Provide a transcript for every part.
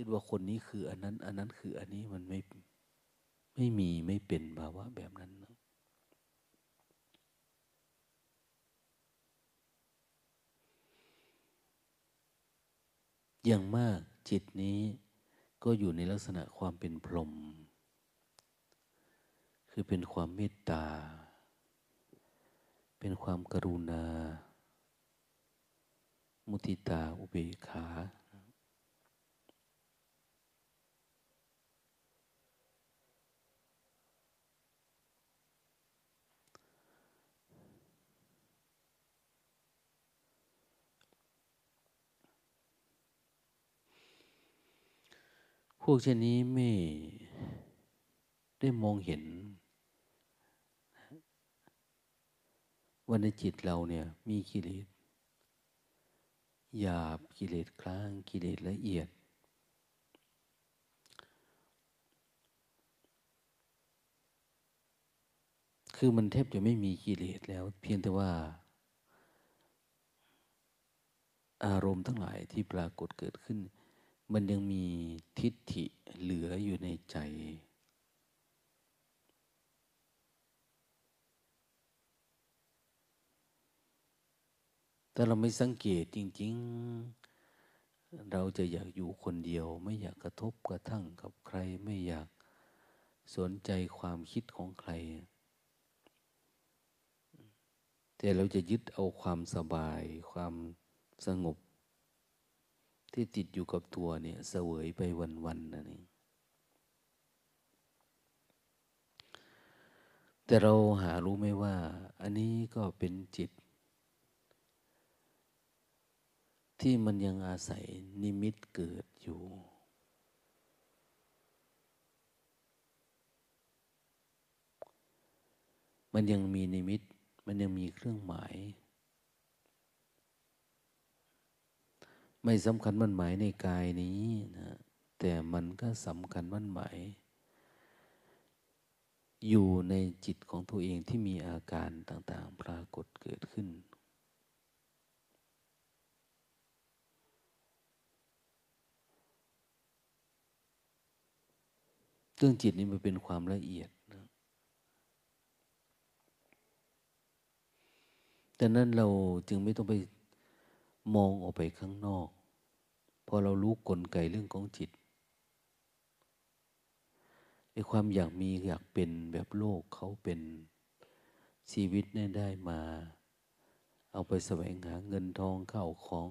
ยึดว่าคนนี้คืออันนั้น อันนั้นคืออันนี้มันไม่ไม่มีไม่เป็นภาวะแบบนั้นนะอย่างมากจิตนี้ก็อยู่ในลักษณะความเป็นพรหมคือเป็นความเมตตา เป็นความกรุณา มุติตา อุเบกขา พวกเช่นนี้ไม่ได้มองเห็นว่าในจิตเราเนี่ยมีกิเลสหยาบกิเลสกลางกิเลสละเอียด คือมันแทบจะไม่มีกิเลสแล้ว เพียงแต่ว่า อารมณ์ทั้งหลายที่ปรากฏเกิดขึ้น มันยังมีทิฏฐิเหลืออยู่ในใจ แต่เราไม่สังเกตจริง ๆ เราจะอยากอยู่คนเดียว ไม่อยากกระทบกระทั่งกับใคร ไม่อยากสนใจความคิดของใคร แต่เราจะยึดเอาความสบาย ความสงบ ที่ติดอยู่กับตัวเนี่ยเสวยไปวันๆนั่นเองแต่เราหารู้ไหมว่า อันนี้ก็เป็นจิต ที่มันยังอาศัยนิมิตเกิดอยู่ มันยังมีนิมิต มันยังมีเครื่องหมาย ไม่สำคัญมั่นหมายในกายนี้นะแต่มันก็สำคัญมั่นหมาย อยู่ในจิตของตัวเองที่มีอาการต่าง ๆ ปรากฏเกิดขึ้น เรื่องจิตนี้มันเป็นความละเอียดนะดังนั้นเราจึงไม่ต้องไป มองออกไปข้างนอก พอเรารู้กลไกเรื่องของจิตไอ้ความอยากมีอยากเป็นแบบโลกเขาเป็นชีวิตเนี่ยได้มา เอาไปแสวงหาเงินทองเข้าของ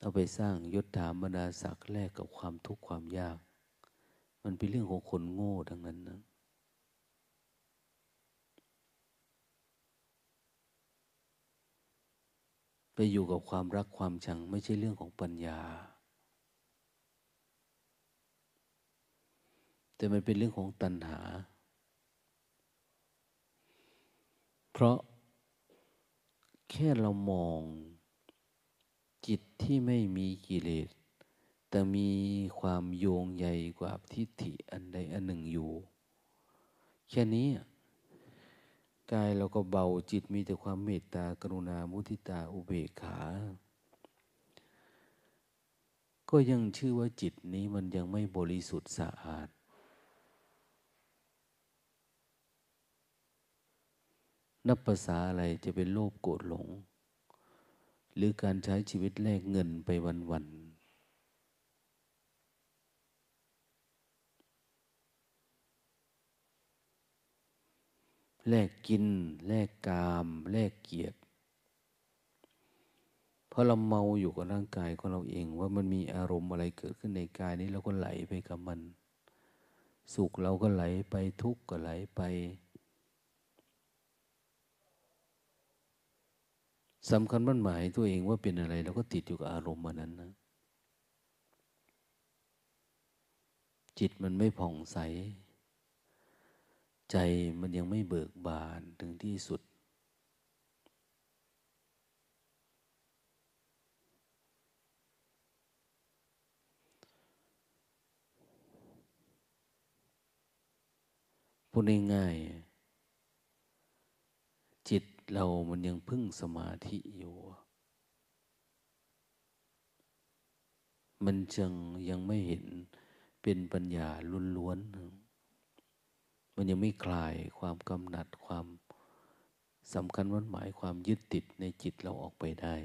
เอาไปสร้างยศถาบรรดาศักดิ์แลกกับความทุกข์ความยาก มันเป็นเรื่องของคนโง่ทั้งนั้นนะ ไปอยู่กับความรักความชังไม่ใช่เรื่องของปัญญา แต่มันเป็นเรื่องของตัณหา เพราะแค่เรามองจิตที่ไม่มีกิเลส แต่มีความโยงใหญ่กว่าทิฏฐิอันใดอันหนึ่งอยู่ แค่นี้ กายเราก็เบาจิตมีแต่ความเมตตากรุณามุทิตาอุเบกขา ก็ยังชื่อว่าจิตนี้มันยังไม่บริสุทธิ์สะอาด นับภาษาอะไรจะเป็นโลภโกรธหลง หรือการใช้ชีวิตแลกเงินไปวันๆ แลกกิน แลกกาม แลกเกียรติเพราะเราเมาอยู่กับร่างกายของเราเองว่ามันมีอารมณ์อะไรเกิดขึ้นในกายนี้เราก็ไหลไปกับมัน สุขเราก็ไหลไปทุกข์ก็ไหลไปสำคัญมั่นหมายตัวเองว่าเป็นอะไรเราก็ติดอยู่กับอารมณ์มันนั้นนะจิตมันไม่ผ่องใส ใจมันยังไม่เบิกบานถึงที่สุด พูดง่ายๆจิตเรามันยังพึ่งสมาธิอยู่ มันจึงยังไม่เห็นเป็นปัญญาล้วนๆ มันยังไม่คลายความกำหนัดความสำคัญวันหมายความยึดติดในจิตเราออกไปได้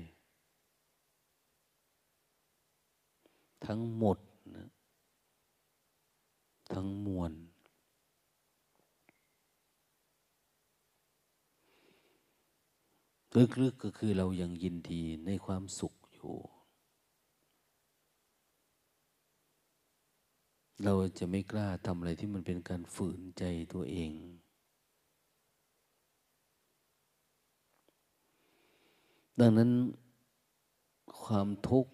ทั้งหมดนะทั้งมวลลึกๆก็คือเรายังยินดีในความสุขอยู่ เราจะไม่กล้าทำอะไรที่มันเป็นการฝืนใจตัวเอง ดังนั้นความทุกข์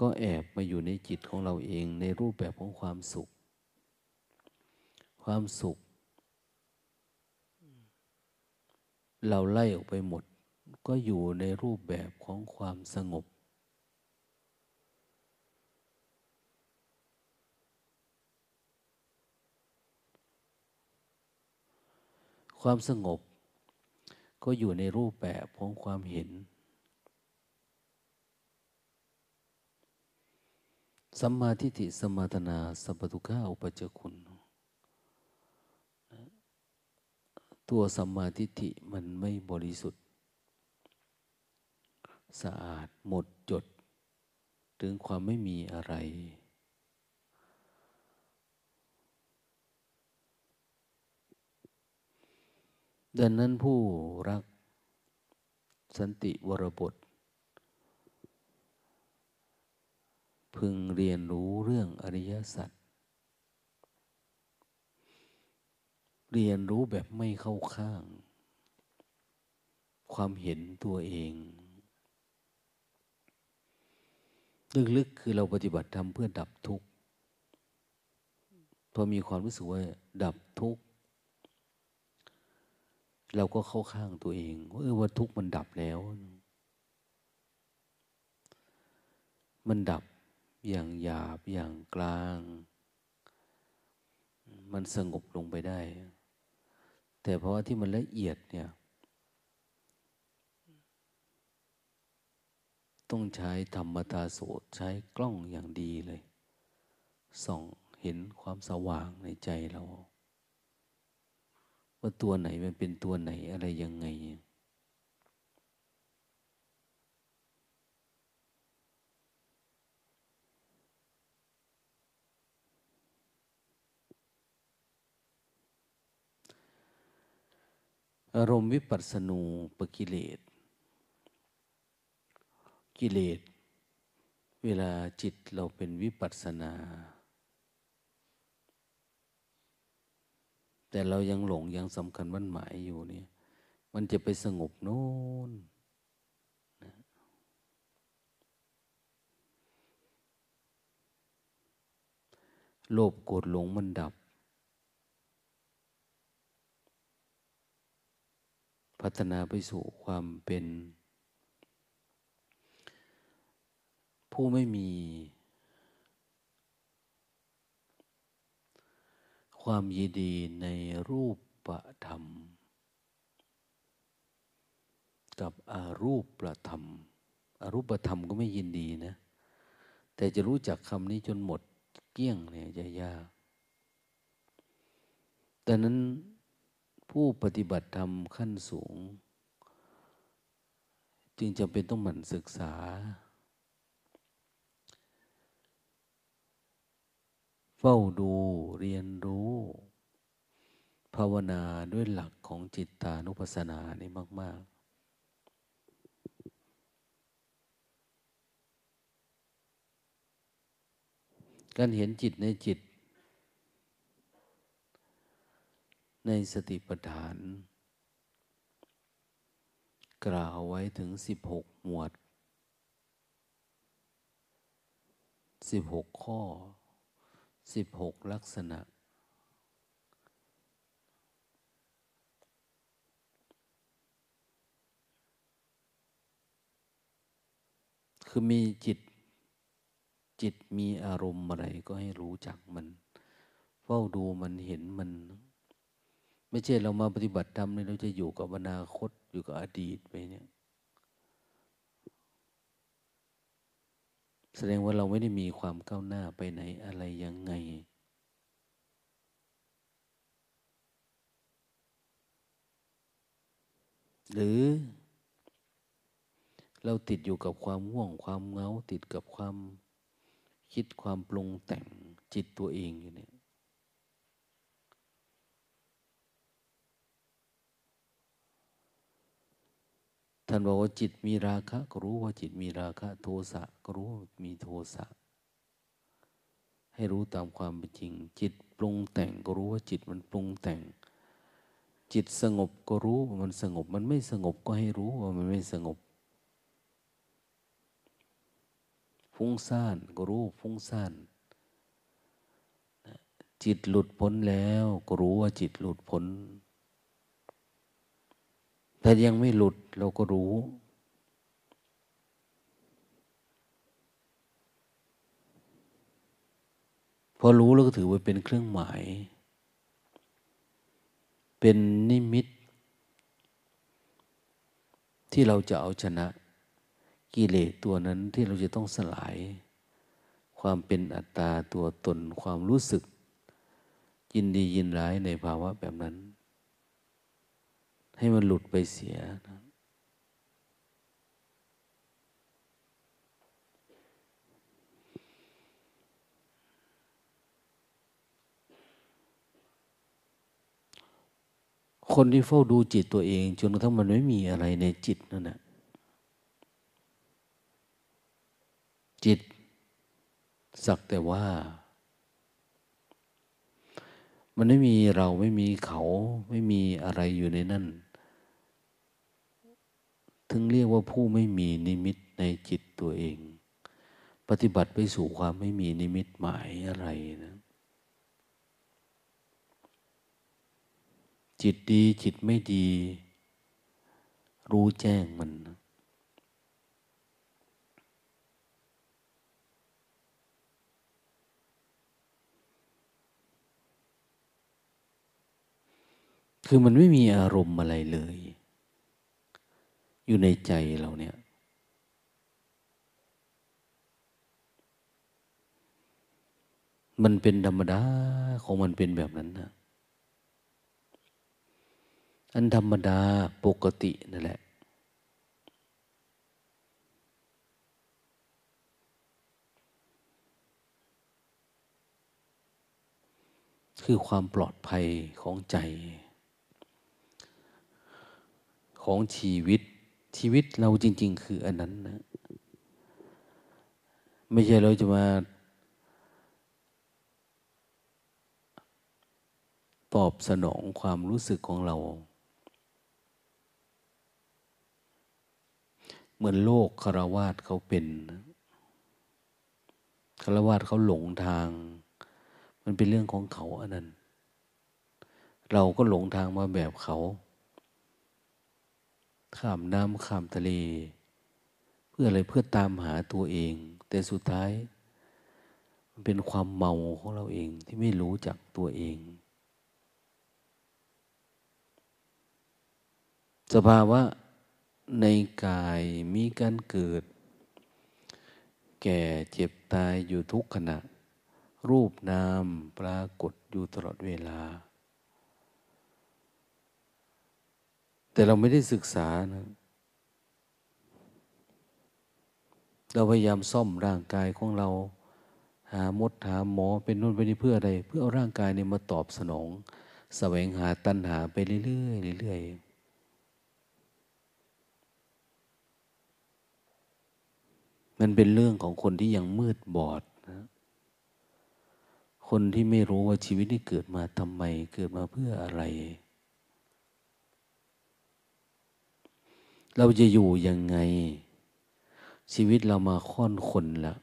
ก็แอบมาอยู่ในจิตของเราเองในรูปแบบของความสุข ความสุข เราไล่ออกไปหมด ก็อยู่ในรูปแบบของความสงบ ความสงบ ก็อยู่ในรูปแบบของความเห็น สัมมาทิฏฐิสมาธนาสัพพทุก้าอุปจคุณ ตัวสัมมาทิฏฐิมันไม่บริสุทธิ์ สะอาดหมดจด ถึงความไม่มีอะไร ดังนั้นผู้รักสันติวรบท พึงเรียนรู้เรื่องอริยสัจเรียนรู้แบบไม่เข้าข้าง ความเห็นตัวเองลึกๆคือเราปฏิบัติทำเพื่อดับทุกข์พอมีความรู้สึกว่าดับทุกข์ เราก็เข้าข้างตัวเองว่าเออว่าทุกข์มันดับแล้ว มันดับอย่างหยาบอย่างกลาง มันสงบลงไปได้ แต่เพราะว่าที่มันละเอียดเนี่ย ต้องใช้ธรรมตาโสตใช้กล้องอย่างดีเลย ส่องเห็นความสว่างในใจเรา ว่าตัวไหนมันเป็นตัวไหนอะไรยังไง อารมณ์วิปัสสนูปกิเลสกิเลส เวลาจิตเราเป็นวิปัสสนา แต่เรายังหลงยังสำคัญมั่นหมายอยู่เนี่ย มันจะไปสงบโน่นโลภโกรธหลงมันดับ พัฒนาไปสู่ความเป็น ผู้ไม่มี ความยินดีในรูปประธรรม กับอารูปประธรรมอารูปประธรรมก็ไม่ยินดีนะ แต่จะรู้จักคำนี้จนหมดเกี้ยงเนี่ยจะยากแต่นั้นผู้ปฏิบัติธรรมขั้นสูง จึงจำเป็นต้องหมั่นศึกษา ฝ้าดูเรียนรู้ ภาวนาด้วยหลักของจิตตานุปัสสนานี่มาก ๆการเห็นจิตในจิต ในสติปัฏฐาน กล่าวไว้ถึงสิบหกหมวดสิบหกข้อ สิบหกลักษณะ คือมีจิต จิตมีอารมณ์อะไรก็ให้รู้จักมัน เฝ้าดูมันเห็นมัน ไม่ใช่เรามาปฏิบัติธรรมนี่เราจะอยู่กับอนาคตอยู่กับอดีตไปเนี่ย แสดงว่าเราไม่ได้มีความก้าวหน้าไปไหนอะไรยังไง หรือ เราติดอยู่กับความห่วงความเงาติดกับความคิดความปรุงแต่งจิตตัวเองอยู่เนี่ย ท่านบอกว่าจิตมีราคะ ก็รู้ว่าจิตมีราคะ โทสะก็รู้ว่ามีโทสะให้รู้ตามความเป็นจริง จิตปรุงแต่งก็รู้ว่าจิตมันปรุงแต่ง จิตสงบก็รู้ว่ามันสงบ มันไม่สงบก็ให้รู้ว่ามันไม่สงบฟุ้งซ่านก็รู้ฟุ้งซ่านจิตหลุดพ้นแล้ว ก็รู้ว่าจิตหลุดพ้น แต่ยังไม่หลุดเราก็รู้ พอรู้แล้วก็ถือว่าเป็นเครื่องหมาย เป็นนิมิต ที่เราจะเอาชนะกิเลสตัวนั้นที่เราจะต้องสลาย ความเป็นอัตตาตัวตนความรู้สึก ยินดียินร้ายในภาวะแบบนั้น ให้มันหลุดไปเสียนะคนที่เฝ้าดูจิตตัวเองจนกระทั่งมันไม่มีอะไรในจิตนั่นแหละจิต สักแต่ว่า มันไม่มีเราไม่มีเขาไม่มีอะไรอยู่ในนั่น ถึงเรียกว่าผู้ไม่มีนิมิตในจิตตัวเอง ปฏิบัติไปสู่ความไม่มีนิมิตหมายอะไรนะ จิตดีจิตไม่ดี รู้แจ้งมันนะคือมันไม่มีอารมณ์อะไรเลย อยู่ในใจเราเนี่ย มันเป็นธรรมดาของมันเป็นแบบนั้นนะอันธรรมดาปกตินั่นแหละ คือความปลอดภัยของใจ ของชีวิต ชีวิตเราจริง ๆ คืออันนั้นนะ ไม่ใช่เราจะมาตอบสนองความรู้สึกของเรา เหมือนโลกคารวาสเขาเป็นคารวาสเขาหลงทาง มันเป็นเรื่องของเขาอันนั้น เราก็หลงทางมาแบบเขา ข้ามน้ำข้ามทะเล เพื่ออะไรเพื่อตามหาตัวเอง แต่สุดท้าย มันเป็นความเมาของเราเองที่ไม่รู้จักตัวเอง สภาวะในกายมีการเกิด แก่เจ็บตายอยู่ทุกขณะ รูปนามปรากฏอยู่ตลอดเวลา แต่เราไม่ได้ศึกษานะเราพยายามซ่อมร่างกายของเรา หามดหาหมอเป็นนู่นเป็นนี่เพื่ออะไร เพื่อเอาร่างกายเนี่ยมาตอบสนองสแสวงหาตัณหาไปเรื่อยๆเรื่อยๆมันเป็นเรื่องของคนที่ยังมืดบอดนะคนที่ไม่รู้ว่าชีวิตนี้เกิดมาทำไมเกิดมาเพื่ออะไร เราจะอยู่ยังไง ชีวิตเรามาค่อนคนแล้ว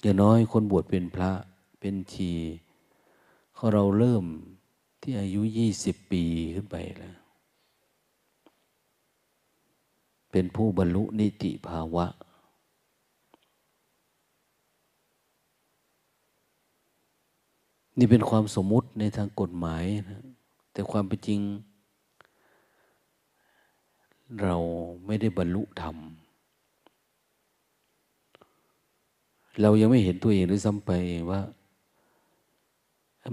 อย่างน้อยคนบวชเป็นพระเป็นชีเขาเราเริ่มที่อายุยี่สิบปีขึ้นไปแล้ว เป็นผู้บรรลุนิติภาวะ นี่เป็นความสมมุติในทางกฎหมายนะแต่ความเป็นจริง เราไม่ได้บรรลุธรรม เรายังไม่เห็นตัวเองด้วยซ้ำไปว่า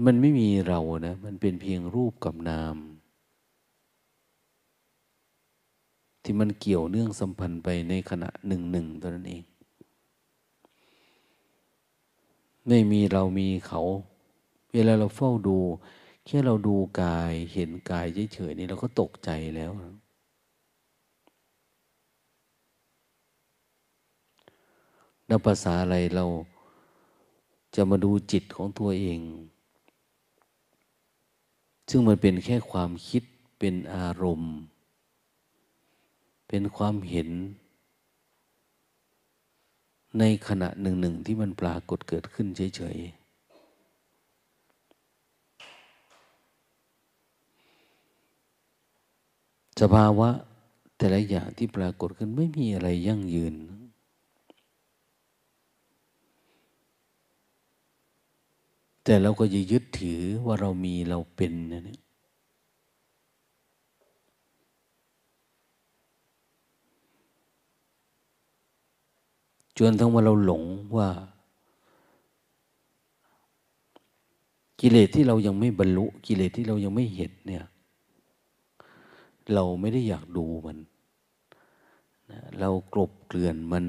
มันไม่มีเรานะ มันเป็นเพียงรูปกับนาม ที่มันเกี่ยวเนื่องสัมพันธ์ไปในขณะหนึ่งหนึ่งตัวนั้นเอง ไม่มีเรามีเขา เวลาเราเฝ้าดู แค่เราดูกายเห็นกายเฉยๆนี่เราก็ตกใจแล้ว บภาษาอะไรเราจะมาดูจิตของตัวเอง ซึ่งมันเป็นแค่ความคิดเป็นอารมณ์ เป็นความเห็น ในขณะหนึ่งหนึ่งที่มันปรากฏเกิดขึ้นเฉยๆสภาวะแต่ละอย่างที่ปรากฏขึ้นไม่มีอะไรยั่งยืน แต่เราก็จะยึดถือว่าเรามีเราเป็นนะเนี่ยจนทั้งว่าเราหลงว่า กิเลสที่เรายังไม่บรรลุ กิเลสที่เรายังไม่เห็นเนี่ย เราไม่ได้อยากดูมัน เรากลบเกลื่อนมัน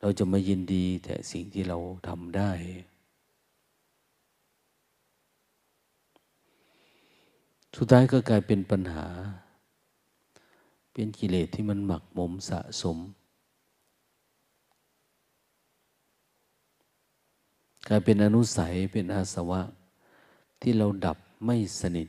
เราจะมายินดีแต่สิ่งที่เราทำได้ สุดท้ายก็กลายเป็นปัญหา เป็นกิเลสที่มันหมักหมมสะสม กลายเป็นอนุสัยเป็นอาสวะ ที่เราดับไม่สนิท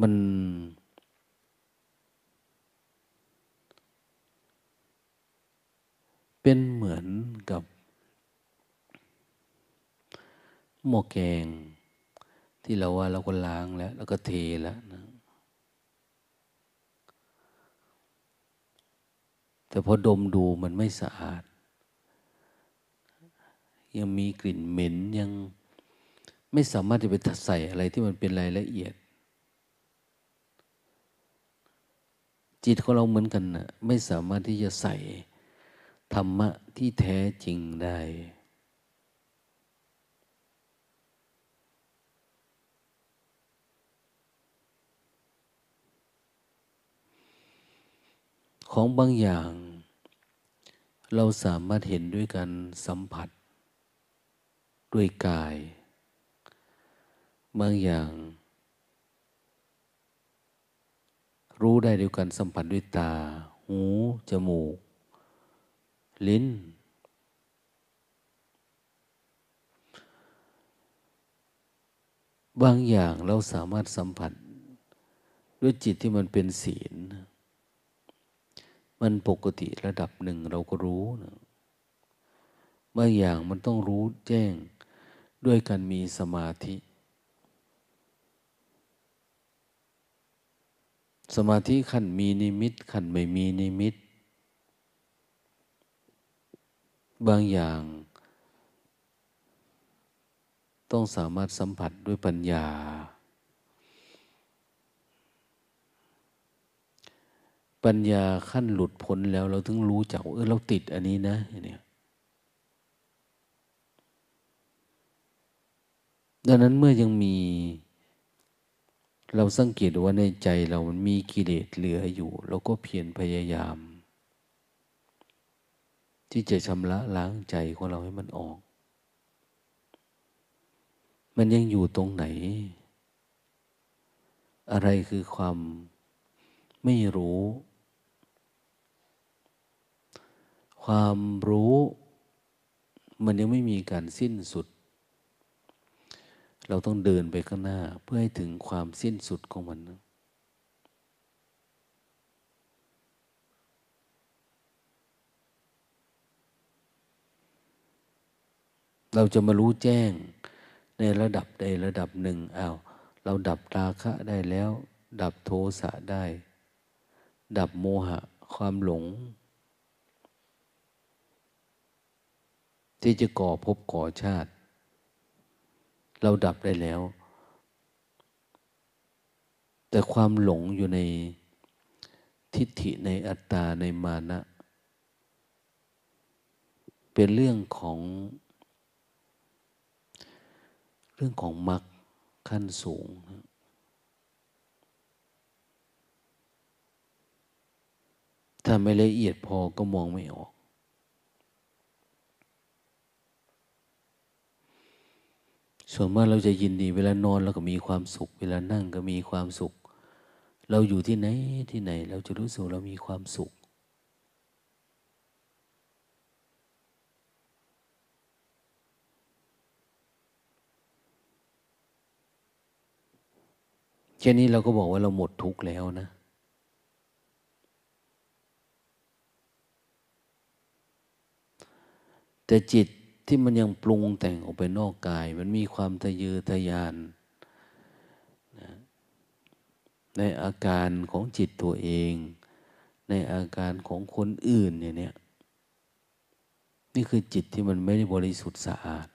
มัน เป็นเหมือนกับหม้อแกง ที่เราว่าเราก็ล้างแล้ว แล้วก็เทแล้วนะแต่พอดมดูมันไม่สะอาด ยังมีกลิ่นเหม็นยังไม่สามารถจะไปใส่อะไรที่มันเป็นรายละเอียด จิตของเราเหมือนกันนะไม่สามารถที่จะใส่ ธรรมะที่แท้จริงได้ ของบางอย่าง เราสามารถเห็นด้วยการสัมผัส ด้วยกาย บางอย่าง รู้ได้ด้วยการสัมผัสด้วยตา หู จมูก ลิ้น บางอย่างเราสามารถสัมผัส ด้วยจิตที่มันเป็นศีล มันปกติระดับหนึ่งเราก็รู้นะบางอย่างมันต้องรู้แจ้งด้วยการมีสมาธิ สมาธิขั้นมีนิมิตขั้นไม่มีนิมิต บางอย่าง ต้องสามารถสัมผัสด้วยปัญญา ปัญญาขั้นหลุดพ้นแล้วเราถึงรู้จักเออเราติดอันนี้นะเนี่ยดังนั้นเมื่อยังมี เราสังเกตว่าในใจเรามันมีกิเลสเหลืออยู่ เราก็เพียรพยายาม ที่จะชำระล้างใจของเราให้มันออก มันยังอยู่ตรงไหน อะไรคือความไม่รู้ ความรู้ มันยังไม่มีการสิ้นสุด เราต้องเดินไปข้างหน้าเพื่อให้ถึงความสิ้นสุดของมันนะ เราจะมารู้แจ้งในระดับใดระดับหนึ่งอา้าวเราดับราคะได้แล้ว ดับโทสะได้ ดับโมหะความหลง ที่จะก่อภพก่อชาติ เราดับได้แล้ว แต่ความหลงอยู่ในทิฏฐิในอัตตาในมานะ เป็นเรื่องของ รื่องของมรรคขั้นสูง ถ้าไม่ละเอียดพอก็มองไม่ออก ส่วนมากเราจะยินดีเวลานอนเราก็มีความสุข เวลานั่งก็มีความสุข เราอยู่ที่ไหนที่ไหน เราจะรู้สึกเรามีความสุข แค่นี้เราก็บอกว่าเราหมดทุกข์แล้วนะ แต่จิตที่มันยังปรุงแต่งออกไปนอกกาย มันมีความทะเยอทะยานนะในอาการของจิตตัวเอง ในอาการของคนอื่นเนี่ยนี่คือจิตที่มันไม่ได้บริสุทธิ์สะอาด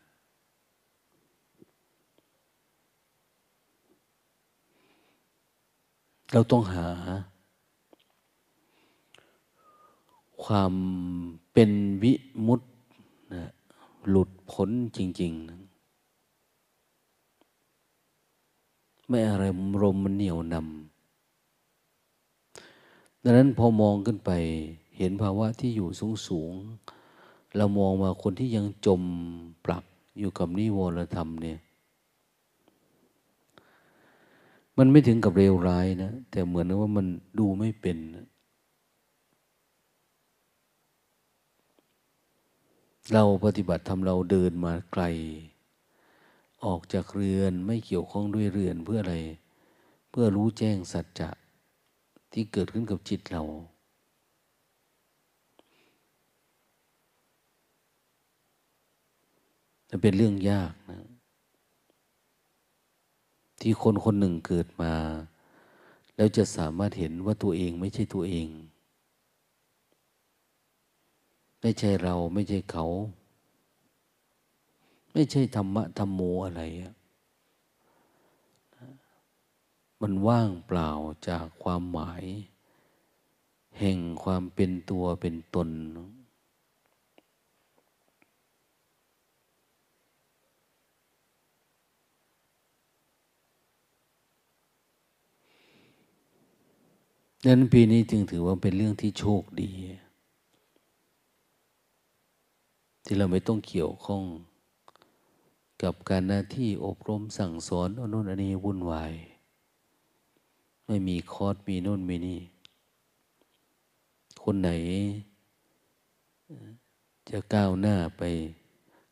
เราต้องหา ความเป็นวิมุตตนะหลุดพ้นจริงๆนะไม่อะไรรมมันเหนียวนำดังนั้นพอมองขึ้นไป เห็นภาวะที่อยู่สูงสูงเรามองมาคนที่ยังจมปลักอยู่กับนิวรธรรมเนี่ย มันไม่ถึงกับเลวร้ายนะ แต่เหมือนว่ามันดูไม่เป็นนะเราปฏิบัติทำเราเดินมาไกล ออกจากเรือนไม่เกี่ยวข้องด้วยเรือนเพื่ออะไร เพื่อรู้แจ้งสัจจะที่เกิดขึ้นกับจิตเรา จะเป็นเรื่องยากนะ ที่คนคนหนึ่งเกิดมา แล้วจะสามารถเห็นว่าตัวเองไม่ใช่ตัวเอง ไม่ใช่เราไม่ใช่เขา ไม่ใช่ธรรมะธรรมโมอะไรอะมันว่างเปล่าจากความหมาย แห่งความเป็นตัวเป็นตน ดังนั้นปีนี้จึงถือว่าเป็นเรื่องที่โชคดี ที่เราไม่ต้องเกี่ยวข้องกับการหน้าที่อบรมสั่งสอนอนุนอันนี้วุ่นวาย ไม่มีคอร์สมีโน่นมีนี่ คนไหน จะก้าวหน้าไป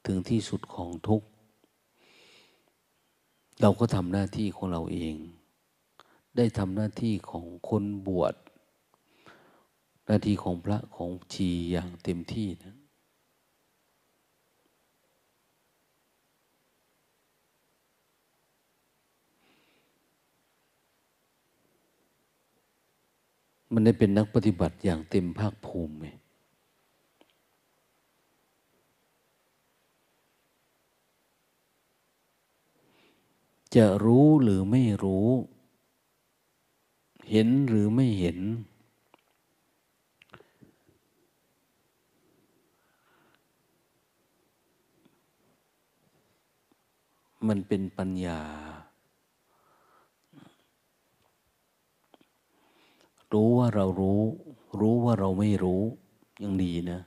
ถึงที่สุดของทุก เราก็ทำหน้าที่ของเราเอง ได้ทำหน้าที่ของคนบวช หน้าที่ของพระของชีอย่างเต็มที่นะมันได้เป็นนักปฏิบัติอย่างเต็มภาคภูมิจะรู้หรือไม่รู้ เห็นหรือไม่เห็น มันเป็นปัญญา รู้ว่าเรารู้ รู้ว่าเราไม่รู้ ยังดีนะ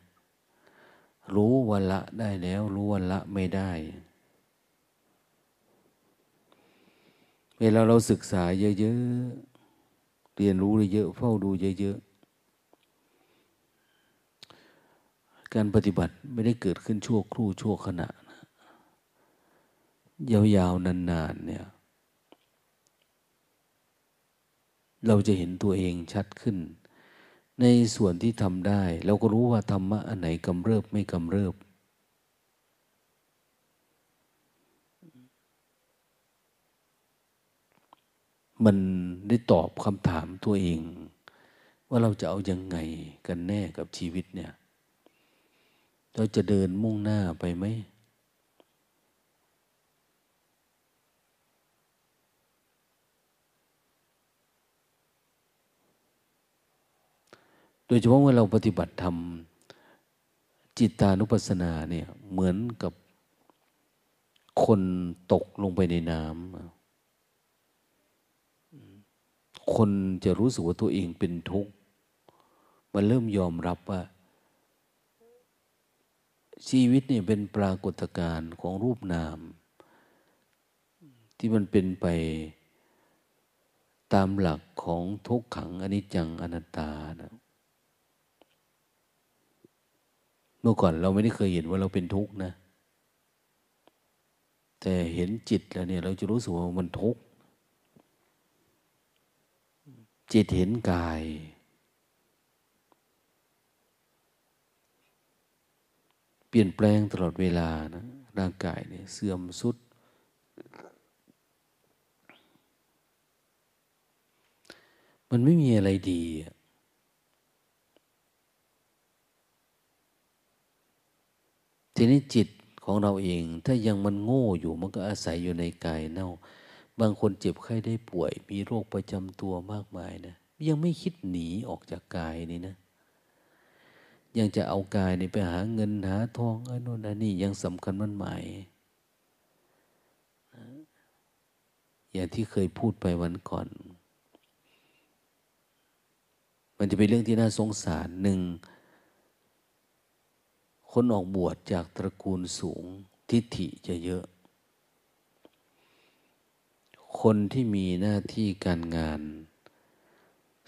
รู้ว่าละได้แล้ว รู้ว่าละไม่ได้เวลาเราศึกษาเยอะๆ เรียนรู้เยอะเฝ้าดูเยอะๆการปฏิบัติไม่ได้เกิดขึ้นชั่วครู่ชั่วขณะนะยาวๆ นานๆเนี่ยเราจะเห็นตัวเองชัดขึ้น ในส่วนที่ทำได้ เราก็รู้ว่าธรรมะอันไหนกำเริบไม่กำเริบ มัน ได้ตอบคำถามตัวเอง ว่าเราจะเอายังไงกันแน่กับชีวิตเนี่ย เราจะเดินมุ่งหน้าไปไหมโดยเฉพาะเมื่อเราปฏิบัติธรรมจิตานุปัสสนาเนี่ยเหมือนกับคนตกลงไปในน้ำ คนจะรู้สึกว่าตัวเองเป็นทุกข์ มันเริ่มยอมรับว่า ชีวิตเนี่ยเป็นปรากฏการณ์ของรูปนาม ที่มันเป็นไปตามหลักของทุกขังอนิจจังอนัตตานะเมื่อก่อนเราไม่ได้เคยเห็นว่าเราเป็นทุกข์นะ แต่เห็นจิตแล้วเนี่ย เราจะรู้สึกว่ามันทุกข์ จิตเห็นกาย เปลี่ยนแปลงตลอดเวลานะร่างกายเนี่ยเสื่อมสุด มันไม่มีอะไรดีทีนี้จิตของเราเองถ้ายังมันโง่อยู่มันก็อาศัยอยู่ในกายเน่า บางคนเจ็บไข้ได้ป่วย มีโรคประจำตัวมากมายนะยังไม่คิดหนีออกจากกายนี่นะ ยังจะเอากายนี่ไปหาเงินหาทองอันโน้นอันนี้ยังสำคัญมันหมายอย่างที่เคยพูดไปวันก่อน มันจะเป็นเรื่องที่น่าสงสารหนึ่งคนออกบวชจากตระกูลสูงทิฏฐิจะเยอะ คนที่มีหน้าที่การงาน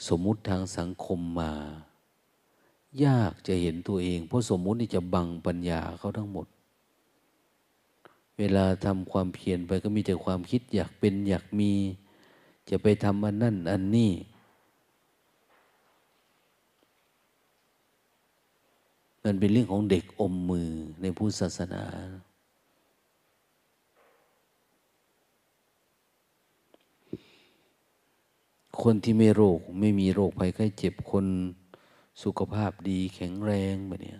สมมุติทางสังคมมา ยากจะเห็นตัวเอง เพราะสมมุตินี่จะบังปัญญาเขาทั้งหมด เวลาทำความเพียรไปก็มีแต่ความคิดอยากเป็นอยากมี จะไปทำอันนั่นอันนี้มันเป็นเรื่องของเด็กอมมือในพุทธศาสนา คนที่ไม่โรคไม่มีโรคภัยไข้เจ็บคนสุขภาพดีแข็งแรงแบบนี้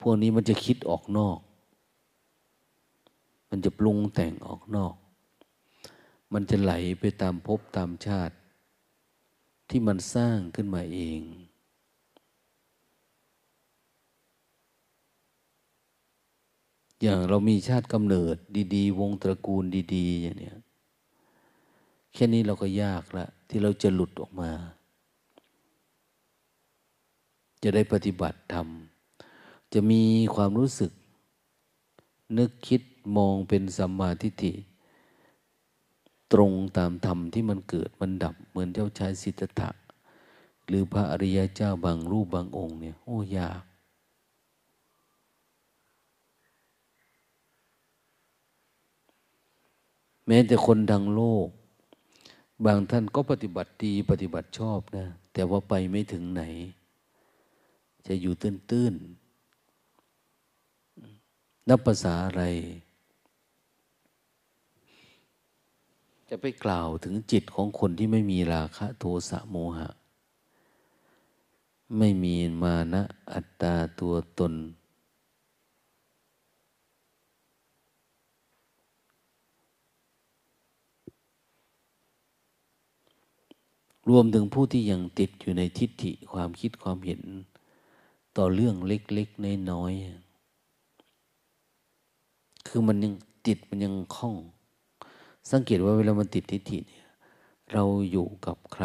พวกนี้มันจะคิดออกนอก มันจะปรุงแต่งออกนอก มันจะไหลไปตามภพตามชาติ ที่มันสร้างขึ้นมาเอง อย่างเรามีชาติกำเนิดดี ๆ วงตระกูลดี ๆ อย่างเนี้ย แค่นี้เราก็ยากละที่เราจะหลุดออกมา จะได้ปฏิบัติธรรม จะมีความรู้สึก นึกคิดมองเป็นสัมมาทิฏฐิตรงตามธรรมที่มันเกิดมันดับเหมือนเจ้าชายสิทธัตถะหรือพระอริยเจ้าบางรูปบางองค์เนี่ย โอ้ยากแม้แต่คนดังโลก บางท่านก็ปฏิบัติดีปฏิบัติชอบนะ แต่ว่าไปไม่ถึงไหน จะอยู่ตื้นๆ นับภาษาอะไร จะไปกล่าวถึงจิตของคนที่ไม่มีราคะโทสะโมหะ ไม่มีมานะอัตตาตัวตน รวมถึงผู้ที่ยังติดอยู่ในทิฏฐิความคิดความเห็น ต่อเรื่องเล็กๆน้อยๆคือมันยังติดมันยังคล้อง สังเกตว่าเวลามันติดทิฏฐิเนี่ย เราอยู่กับใคร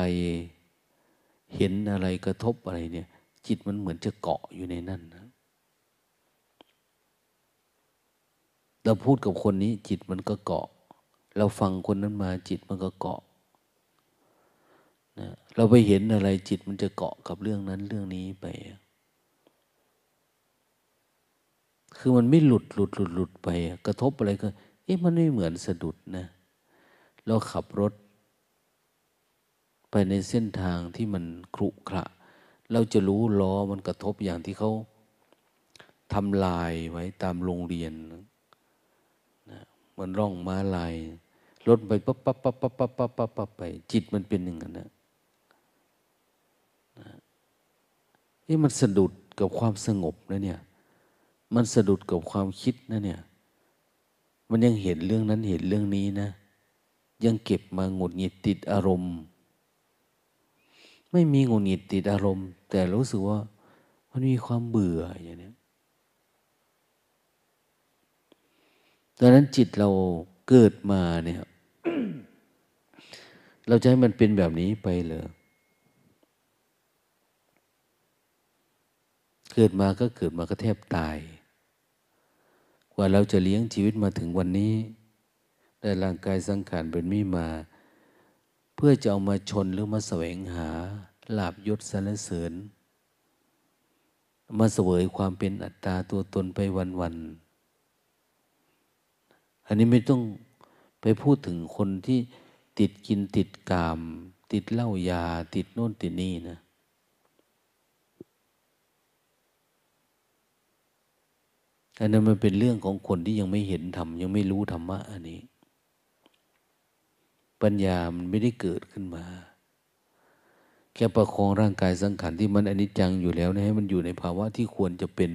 เห็นอะไรกระทบอะไรเนี่ย จิตมันเหมือนจะเกาะอยู่ในนั่นนะเราพูดกับคนนี้จิตมันก็เกาะ เราฟังคนนั้นมาจิตมันก็เกาะนะ เราไปเห็นอะไรจิตมันจะเกาะกับเรื่องนั้นเรื่องนี้ไป คือมันไม่หลุดหลุดหลุดหลุดไป กระทบอะไรก็ เอ๊ะมันไม่เหมือนสะดุดนะ เราขับรถ ไปในเส้นทางที่มันครุขระ เราจะรู้ล้อมันกระทบอย่างที่เขาทำลายไว้ตามโรงเรียนนะมันร่องม้าลายรถไปปั๊บปั๊บปั๊บปั๊บปั๊บปั๊บปั๊บไป จิตมันเป็นอย่างนั้นนะ นี่มันสะดุดกับความสงบนะเนี่ย มันสะดุดกับความคิดนะเนี่ย มันยังเห็นเรื่องนั้นเห็นเรื่องนี้นะ ยังเก็บมาหงุดหงิดติดอารมณ์ ไม่มีงุนงิดติดอารมณ์ แต่รู้สึกว่ามันมีความเบื่ออย่างนี้ดังนั้นจิตเราเกิดมาเนี่ย เราจะให้มันเป็นแบบนี้ไปเลย เกิดมาก็เกิดมาก็แทบตาย กว่าเราจะเลี้ยงชีวิตมาถึงวันนี้ ได้ร่างกายสังขารเป็นมีมา เพื่อจะเอามาชนหรือมาแสวงหาลาบยศสรรเสริญ มาเสวยความเป็นอัตตาตัวตนไปวันๆอันนี้ไม่ต้องไปพูดถึงคนที่ติดกินติดกาม ติดเหล้ายา ติดโน่นติดนี่นะ อันนั้นมันเป็นเรื่องของคนที่ยังไม่เห็นธรรมยังไม่รู้ธรรมะอันนี้ ปัญญามันไม่ได้เกิดขึ้นมา แค่ประคองร่างกายสังขารที่มันอนิจจังอยู่แล้วนะให้มันอยู่ในภาวะที่ควรจะเป็น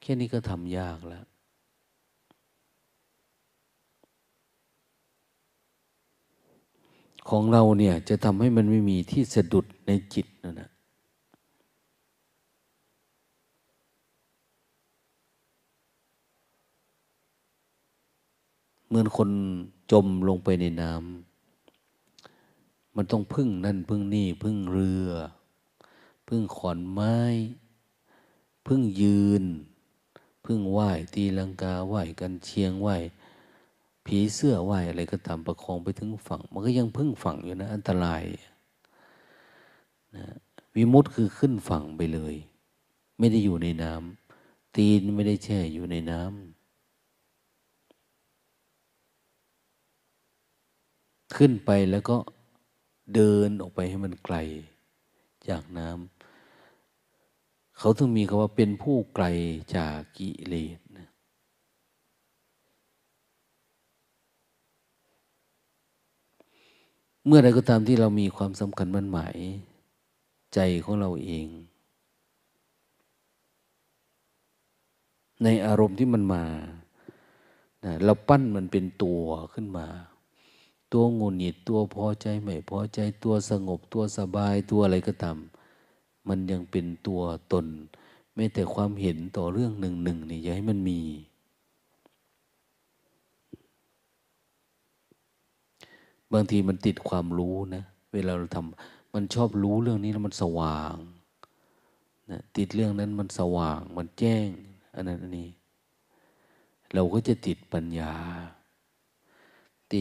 แค่นี้ก็ทำยากแล้วของเราเนี่ยจะทำให้มันไม่มีที่สะดุดในจิตนั่นนะ เหมือนคนจมลงไปในน้ำมันต้องพึ่งนั่นพึ่งนี่ พึ่งเรือ พึ่งขอนไม้ พึ่งยืน พึ่งไหวตีลังกาไหวกันเชียงไหวผีเสื้อไหวอะไรก็ตามประคองไปถึงฝั่ง มันก็ยังพึ่งฝั่งอยู่นะ อันตรายนะวิมุตคือขึ้นฝั่งไปเลย ไม่ได้อยู่ในน้ำตีนไม่ได้แช่อยู่ในน้ำ ขึ้นไปแล้วก็เดินออกไปให้มันไกล จากน้ำเขาถึงมีคำว่าเป็นผู้ไกลจากกิเลสเมื่อใดก็ตามที่เรามีความสำคัญมั่นหมาย ใจของเราเอง ในอารมณ์ที่มันมา เราปั้นมันเป็นตัวขึ้นมา ตัวงุนหงิดตัวพอใจไม่พอใจตัวสงบตัวสบายตัวอะไรก็ตามมันยังเป็นตัวตน ไม่แต่ความเห็นต่อเรื่องหนึ่งหนึ่งนี่อย่าให้มันมี บางทีมันติดความรู้นะ เวลาเราทำมันชอบรู้เรื่องนี้แล้วมันสว่างนะติดเรื่องนั้นมันสว่าง มันแจ้ง อันนั้นอันนี้ เราก็จะติดปัญญา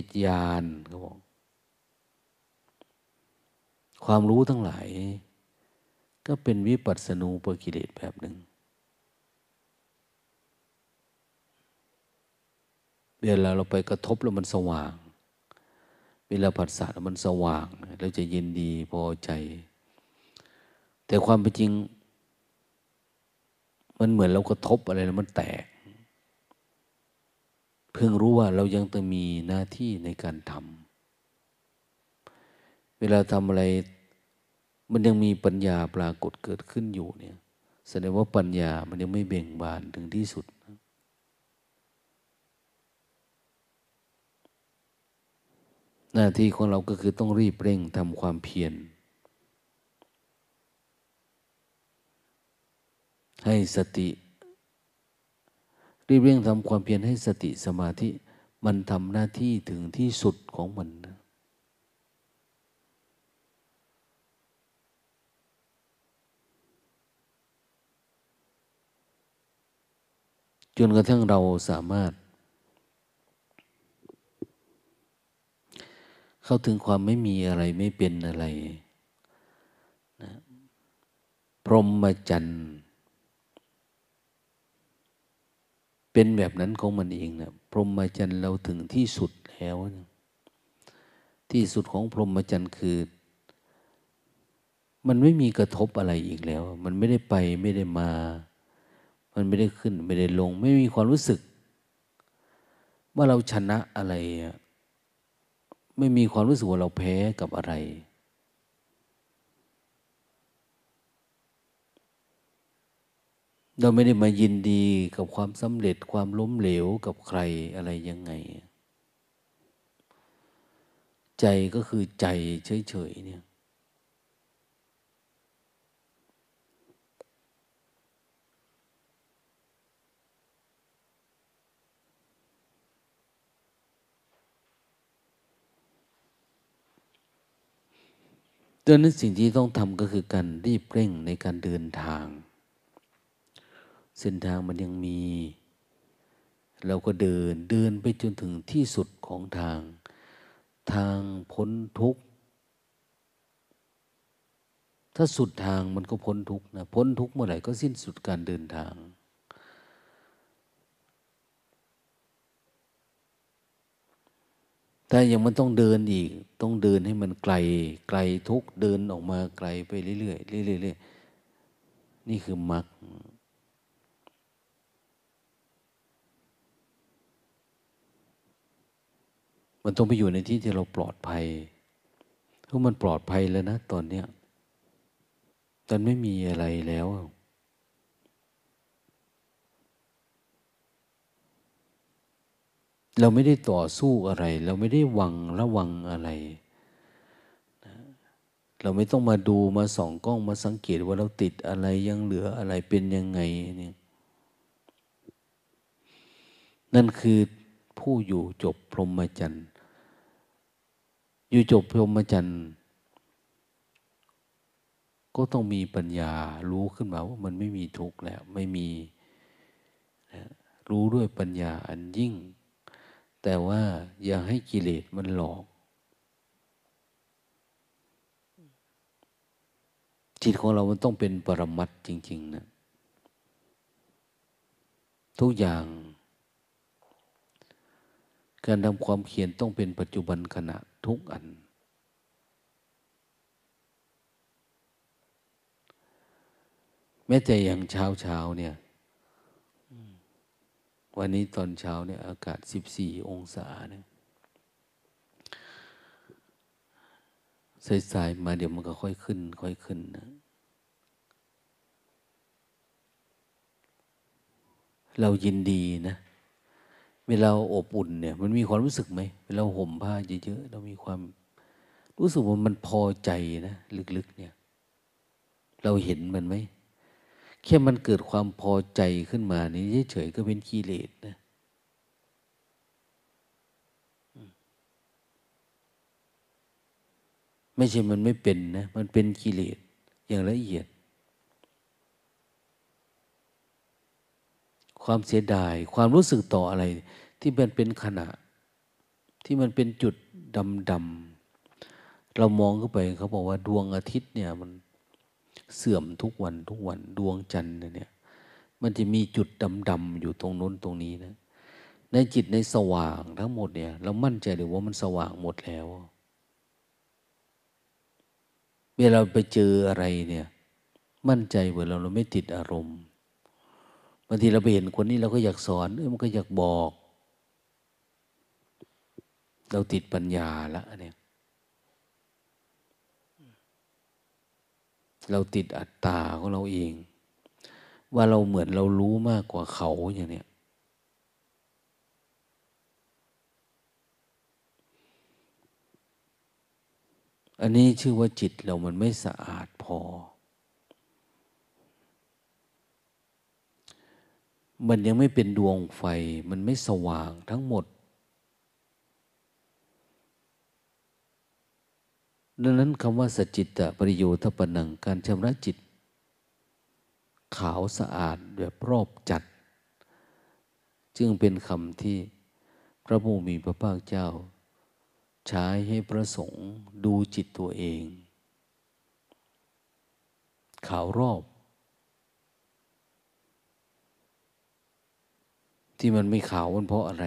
ติญาณเขาบอกความรู้ทั้งหลาย ก็เป็นวิปัสสนูปกิเลสแบบหนึ่งเวลาเราไปกระทบแล้วมันสว่าง เวลาผัสสะแล้วมันสว่างเราจะยินดีพอใจ แต่ความเป็นจริง มันเหมือนเรากระทบอะไรแล้วมันแตก เพิ่งรู้ว่าเรายังต้องมีหน้าที่ในการทำเวลาทำอะไร มันยังมีปัญญาปรากฏเกิดขึ้นอยู่เนี่ยแสดงว่าปัญญามันยังไม่เบ่งบานถึงที่สุด หน้าที่ของเราก็คือต้องรีบเร่งทำความเพียรให้สติ รีบเร่งทำความเพียรให้สติสมาธิ มันทำหน้าที่ถึงที่สุดของมันนะจนกระทั่งเราสามารถ เข้าถึงความไม่มีอะไรไม่เป็นอะไรนะพรหมจรรย์ เป็นแบบนั้นของมันเองนะพรหมจรรย์เราถึงที่สุดแล้วนะที่สุดของพรหมจรรย์คือ มันไม่มีกระทบอะไรอีกแล้ว มันไม่ได้ไปไม่ได้มา มันไม่ได้ขึ้น ไม่ได้ลง ไม่มีความรู้สึก ว่าเราชนะอะไร ไม่มีความรู้สึกว่าเราแพ้กับอะไร เราไม่ได้มายินดีกับความสำเร็จความล้มเหลวกับใครอะไรยังไง ใจก็คือใจเฉยๆเนี่ย ดังนั้นสิ่งที่ต้องทำก็คือการรีบเร่งในการเดินทาง เส้นทางมันยังมี เราก็เดินเดินไปจนถึงที่สุดของทาง ทางพ้นทุกข์ ถ้าสุดทางมันก็พ้นทุกข์นะ พ้นทุกข์เมื่อไหร่ก็สิ้นสุดการเดินทาง แต่ยังมันต้องเดินอีก ต้องเดินให้มันไกล ไกลทุกเดินออกมาไกลไปเรื่อยๆเรื่อยๆนี่คือมรรค มันต้องไปอยู่ในที่ที่เราปลอดภัยเพราะมันปลอดภัยแล้วนะตอนเนี้ยตอนไม่มีอะไรแล้ว เราไม่ได้ต่อสู้อะไร เราไม่ได้วังระวังอะไร เราไม่ต้องมาดูมาส่องกล้องมาสังเกตว่าเราติดอะไรยังเหลืออะไรเป็นยังไงนี่นั่นคือผู้อยู่จบพรหมจรรย์ อยู่จบพรหมจรรย์ก็ต้องมีปัญญารู้ขึ้นมาว่ามันไม่มีทุกข์แล้ว ไม่มีรู้ด้วยปัญญาอันยิ่ง แต่ว่าอย่าให้กิเลสมันหลอก จิตของเรามันต้องเป็นปรมัตจริง ๆ นะ ทุกอย่าง การทำความเขียนต้องเป็นปัจจุบันขณะ ทุกอัน แม้แต่อย่างเช้าเช้าเนี่ย วันนี้ตอนเช้าเนี่ย อากาศสิบสี่องศาเนี่ยสายๆมาเดี๋ยวมันก็ค่อยขึ้น ค่อยขึ้นนะเรายินดีนะ เวลาอบอุ่นเนี่ย มันมีความรู้สึกไหมเวลาห่มผ้าเยอะๆเรามีความรู้สึกว่ามันพอใจนะลึกๆเนี่ย เราเห็นมันไหมแค่มันเกิดความพอใจขึ้นมานี่เฉยๆก็เป็นกิเลสนะไม่ใช่มันไม่เป็นนะ มันเป็นกิเลสอย่างละเอียด ความเสียดาย ความรู้สึกต่ออะไร ที่มันเป็นขณะ ที่มันเป็นจุดดำๆเรามองเข้าไปเขาบอกว่าดวงอาทิตย์เนี่ยมันเสื่อมทุกวันทุกวันดวงจันทร์เนี่ย มันจะมีจุดดำๆอยู่ตรงโน้นตรงนี้นะในจิตในสว่างทั้งหมดเนี่ย เรามั่นใจหรือว่ามันสว่างหมดแล้ว เวลาไปเจออะไรเนี่ย มั่นใจว่าเราเราไม่ติดอารมณ์ บางทีเราไปเห็นคนนี้เราก็อยากสอนเออมันก็อยากบอก เราติดปัญญาละเนี่ยเราติดอัตตาของเราเอง ว่าเราเหมือนเรารู้มากกว่าเขาอย่างเนี้ยอันนี้ชื่อว่าจิตเรามันไม่สะอาดพอ มันยังไม่เป็นดวงไฟ มันไม่สว่างทั้งหมด ดังนั้นคำว่าสจิตตปริโยทปนังการชำระจิต ขาวสะอาดแบบรอบจัด จึงเป็นคำที่พระผู้มีพระภาคเจ้า ใช้ให้พระสงฆ์ดูจิตตัวเอง ขาวรอบ ที่มันไม่ขาวมันเพราะอะไร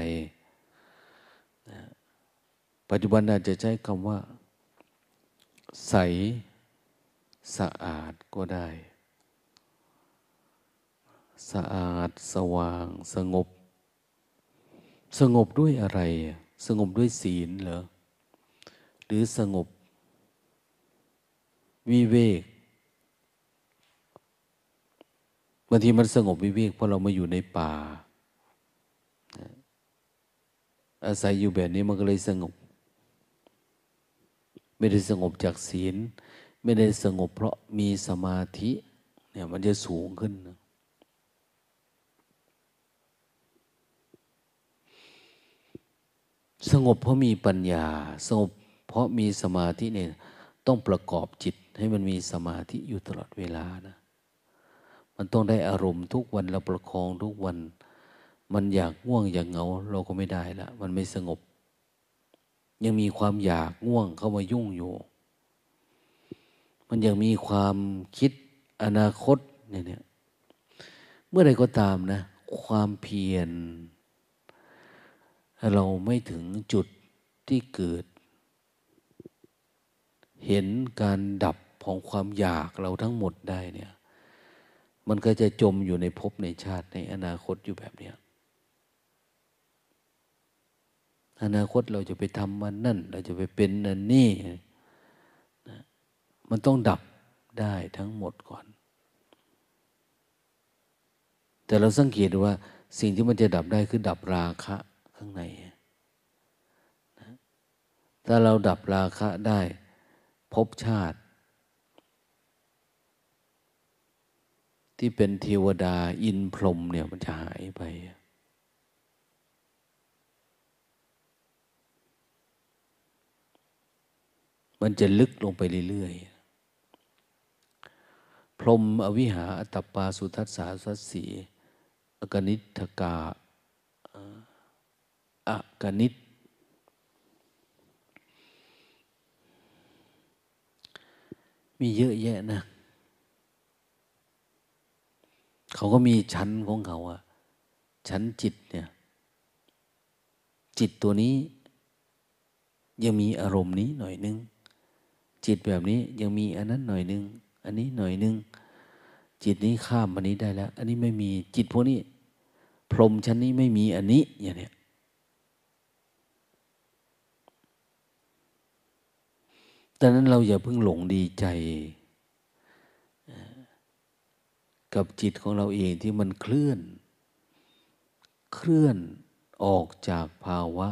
ปัจจุบันอาจจะใช้คำว่า ใสสะอาดก็ได้ สะอาดสว่างสงบ สงบด้วยอะไร สงบด้วยศีลเหรอ หรือสงบ วิเวกบางทีมันสงบวิเวกเพราะเรามาอยู่ในป่า อาศัยอยู่แบบนี้มันก็เลยสงบ ไม่ได้สงบจากศีล ไม่ได้สงบเพราะมีสมาธิ เนี่ยมันจะสูงขึ้นนะสงบเพราะมีปัญญา สงบเพราะมีสมาธิเนี่ยต้องประกอบจิตให้มันมีสมาธิอยู่ตลอดเวลานะ มันต้องได้อารมณ์ทุกวันเราประคองทุกวัน มันอยากง่วงอยากเหงา เราก็ไม่ได้ละมันไม่สงบ ยังมีความอยากง่วงเข้ามายุ่งอยู่ มันยังมีความคิดอนาคตเนี่ยเมื่อใดก็ตามนะ ความเพียร เราไม่ถึงจุดที่เกิด เห็นการดับของความอยากเราทั้งหมดได้เนี่ย มันก็จะจมอยู่ในภพในชาติในอนาคตอยู่แบบเนี้ย อนาคตเราจะไปทำมันนั่น เราจะไปเป็นนั่นนี่นะมันต้องดับได้ทั้งหมดก่อน แต่เราสังเกตว่า สิ่งที่มันจะดับได้คือดับราคะข้างในนะถ้าเราดับราคะได้พบชาติ ที่เป็นเทวดาอินพรหมเนี่ยมันจะหายไป มันจะลึกลงไปเรื่อยๆ พรมอวิหาอัตปาสุทัสสาสัสสีอกนิทกาอากนิตมีเยอะแยะนะ เขาก็มีชั้นของเขาอะชั้นจิตเนี่ย จิตตัวนี้ ยังมีอารมณ์นี้หน่อยนึง จิตแบบนี้ยังมีอันนั้นหน่อยนึง อันนี้หน่อยนึง จิตนี้ข้ามอันนี้ได้แล้ว อันนี้ไม่มีจิตพวกนี้ พรหมชั้นนี้ไม่มีอันนี้อย่างเนี้ยดังนั้นเราอย่าเพิ่งหลงดีใจ กับจิตของเราเองที่มันเคลื่อน เคลื่อนออกจากภาวะ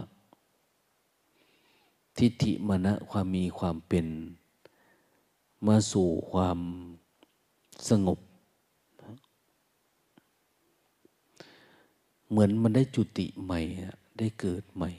ทิฏฐิมณะความมีความเป็น มาสู่ความสงบ เหมือนมันได้จุติใหม่ ได้เกิดใหม่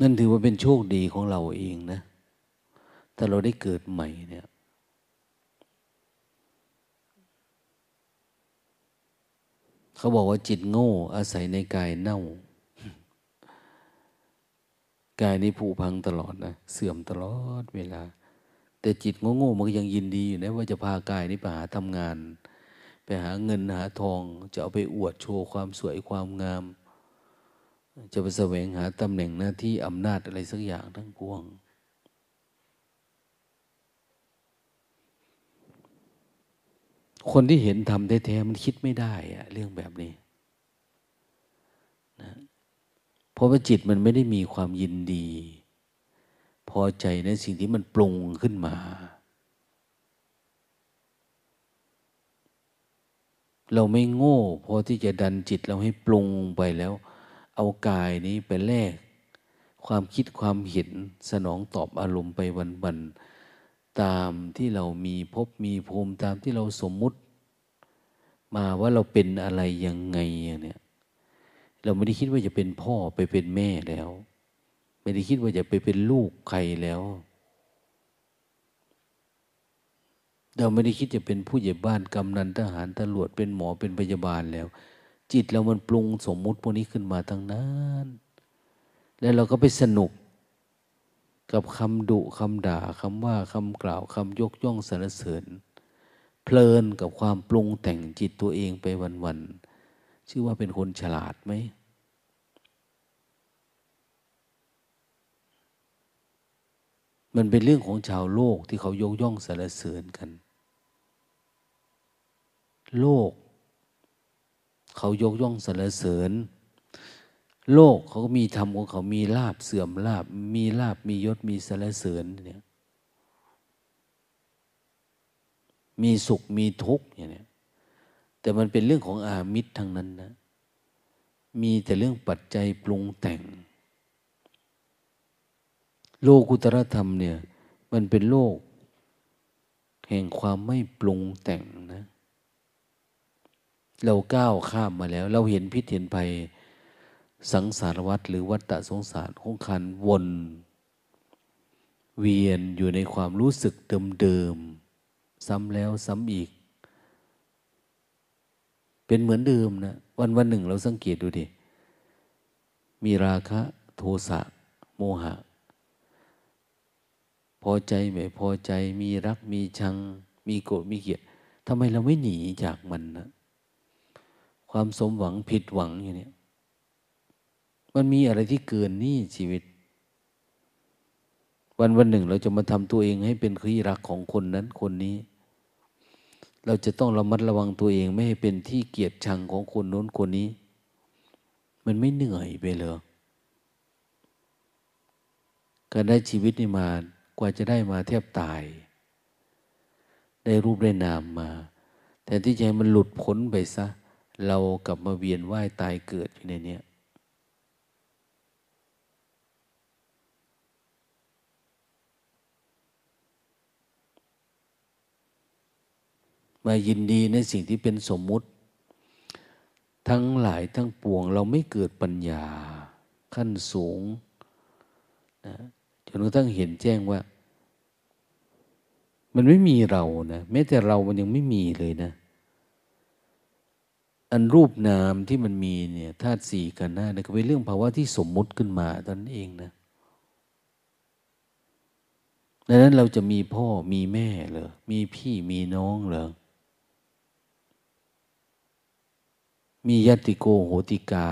นั่นถือว่าเป็นโชคดีของเราเองนะ ถ้าเราได้เกิดใหม่เนี่ยเขาบอกว่าจิตโง่ อาศัยในกายเน่า กายนี้ผุพังตลอดนะเสื่อมตลอดเวลา แต่จิตโง่ๆมันก็ยังยินดีอยู่นะว่าจะพากายนี้ไปหาทำงาน ไปหาเงินหาทอง จะเอาไปอวดโชว์ความสวยความงาม จะไปแสวงหาตำแหน่งหน้าที่อำนาจอะไรสักอย่างทั้งปวง คนที่เห็นทำแท้ๆมันคิดไม่ได้อะเรื่องแบบนี้นะเพราะว่าจิตมันไม่ได้มีความยินดี พอใจในสิ่งที่มันปรุงขึ้นมา เราไม่โง่พอที่จะดันจิตเราให้ปรุงไปแล้ว เอากายนี้ไปแลกความคิดความเห็นสนองตอบอารมณ์ไปวันๆ ตามที่เรามีพบมีภูมิตามที่เราสมมุติ มาว่าเราเป็นอะไรยังไงเนี่ย เราไม่ได้คิดว่าจะเป็นพ่อไปเป็นแม่แล้ว ไม่ได้คิดว่าจะไปเป็นลูกใครแล้ว เราไม่ได้คิดจะเป็นผู้ใหญ่บ้านกำนันทหารตำรวจเป็นหมอเป็นพยาบาลแล้ว จิตเรามันปรุงสมมุติพวกนี้ขึ้นมาทั้งนั้น แล้วเราก็ไปสนุก กับคำดุคำด่าคำว่าคำกล่าวคำยกย่องสรรเสริญ เพลินกับความปรุงแต่งจิตตัวเองไปวันๆชื่อว่าเป็นคนฉลาดไหมมันเป็นเรื่องของชาวโลกที่เขายกย่องสรรเสริญกัน โลก เขายกย่องสรรเสริญ โลกเขาก็มีธรรมของเขามีลาบเสื่อมลาบ มีลาบมียศมีสรรเสริญเนี่ยมีสุขมีทุกข์อย่างนี้แต่มันเป็นเรื่องของอามิตรทั้งนั้นนะ มีแต่เรื่องปัจจัยปรุงแต่ง โลกุตรธรรมเนี่ย มันเป็นโลก แห่งความไม่ปรุงแต่งนะ เราก้าวข้ามมาแล้ว เราเห็นพิษเห็นภัย สังสารวัฏหรือวัฏฏะสงสารของขันวน เวียนอยู่ในความรู้สึกเดิมๆซ้ำแล้วซ้ำอีก เป็นเหมือนเดิมนะวันวันหนึ่งเราสังเกตดูดิ มีราคะโทสะโมหะ พอใจไม่พอใจมีรักมีชัง มีโกรธมีเกลียดทำไมเราไม่หนีจากมันนะความสมหวังผิดหวังอย่างนี้ มันมีอะไรที่เกินนี่ชีวิต วันวันหนึ่งเราจะมาทำตัวเองให้เป็นที่รักของคนนั้นคนนี้ เราจะต้องระมัดระวังตัวเองไม่ให้เป็นที่เกียดชังของคนโน้นคนนี้ มันไม่เหนื่อยไปเลยการได้ชีวิตนี่มากว่าจะได้มาแทบตาย ได้รูปได้นามมา แต่ที่ใจมันหลุดพ้นไปซะ เรากลับมาเวียนว่ายตายเกิดอยู่ในนี้ มายินดีในสิ่งที่เป็นสมมุติ ทั้งหลายทั้งปวง เราไม่เกิดปัญญาขั้นสูงนะจนกระทั่งเห็นแจ้งว่า มันไม่มีเรานะแม้แต่เรามันยังไม่มีเลยนะ อันรูปนามที่มันมีเนี่ยธาตุสี่กันหน้าเนี่ยก็เป็นเรื่องภาวะที่สมมุติขึ้นมาตอนนั้นเองนะดังนั้นเราจะมีพ่อมีแม่เหรอมีพี่มีน้องเหรอ มียติโกโหติกา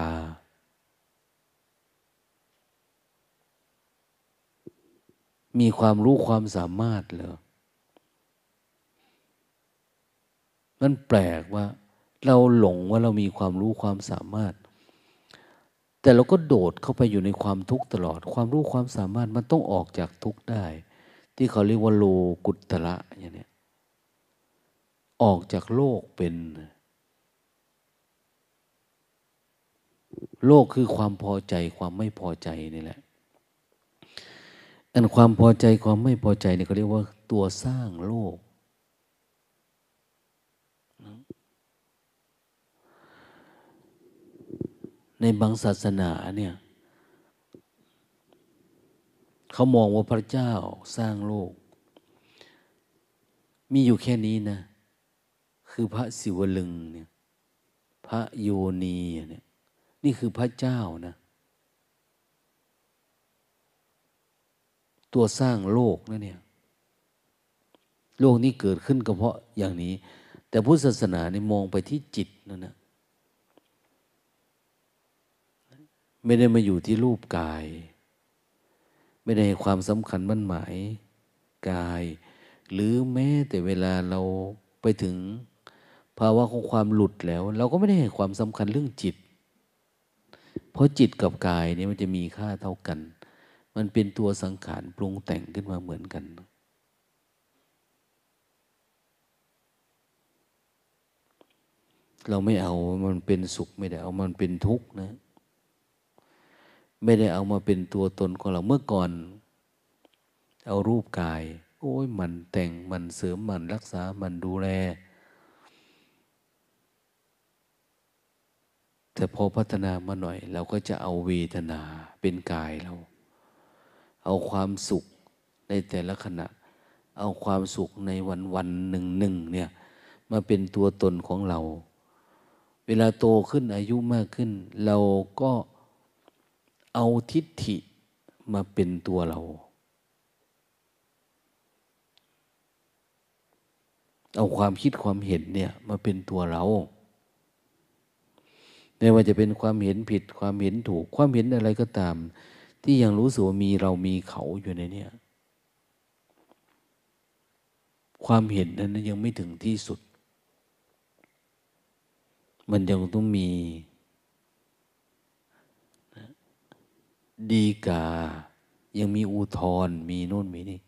มีความรู้ความสามารถเหรอมันแปลกว่า เราหลงว่าเรามีความรู้ความสามารถ แต่เราก็โดดเข้าไปอยู่ในความทุกข์ตลอด ความรู้ความสามารถมันต้องออกจากทุกข์ได้ ที่เขาเรียกว่าโลกุตระอย่างนี้ออกจากโลกเป็น โลกคือความพอใจความไม่พอใจนี่แหละ อันความพอใจความไม่พอใจเนี่ยเขาเรียกว่าตัวสร้างโลก ในบางศาสนาเนี่ยเขามองว่าพระเจ้าสร้างโลก มีอยู่แค่นี้นะ คือพระศิวลึงเนี่ย พระโยนีเนี่ย นี่คือพระเจ้านะ ตัวสร้างโลกนะเนี่ย โลกนี้เกิดขึ้นก็เพราะอย่างนี้ แต่พุทธศาสนาเนี่มองไปที่จิตนั่นนะไม่ได้มาอยู่ที่รูปกาย ไม่ได้ให้ความสำคัญมั่นหมายกาย หรือแม้แต่เวลาเราไปถึงภาวะของความหลุดแล้ว เราก็ไม่ได้ให้ความสำคัญเรื่องจิต เพราะจิตกับกายนี่มันจะมีค่าเท่ากัน มันเป็นตัวสังขารปรุงแต่งขึ้นมาเหมือนกัน เราไม่เอามันเป็นสุขไม่ได้เอามันเป็นทุกข์นะ ไม่ได้เอามาเป็นตัวตนของเราเมื่อก่อน เอารูปกาย โอ้ยมันแต่งมันเสริมมันรักษามันดูแล แต่พอพัฒนามาหน่อย เราก็จะเอาเวทนาเป็นกายเรา เอาความสุขในแต่ละขณะ เอาความสุขในวันวันหนึ่งหนึ่งเนี่ยมาเป็นตัวตนของเรา เวลาโตขึ้นอายุมากขึ้น เราก็เอาทิฏฐิมาเป็นตัวเรา เอาความคิดความเห็นเนี่ยมาเป็นตัวเรา ไม่ว่าจะเป็นความเห็นผิดความเห็นถูก ความเห็นอะไรก็ตาม ที่ยังรู้สึกว่ามีเรามีเขาอยู่ในนี้ความเห็นนั้นยังไม่ถึงที่สุด มันยังต้องมีดีกา ยังมีอุทธรมีโน่นมีนี่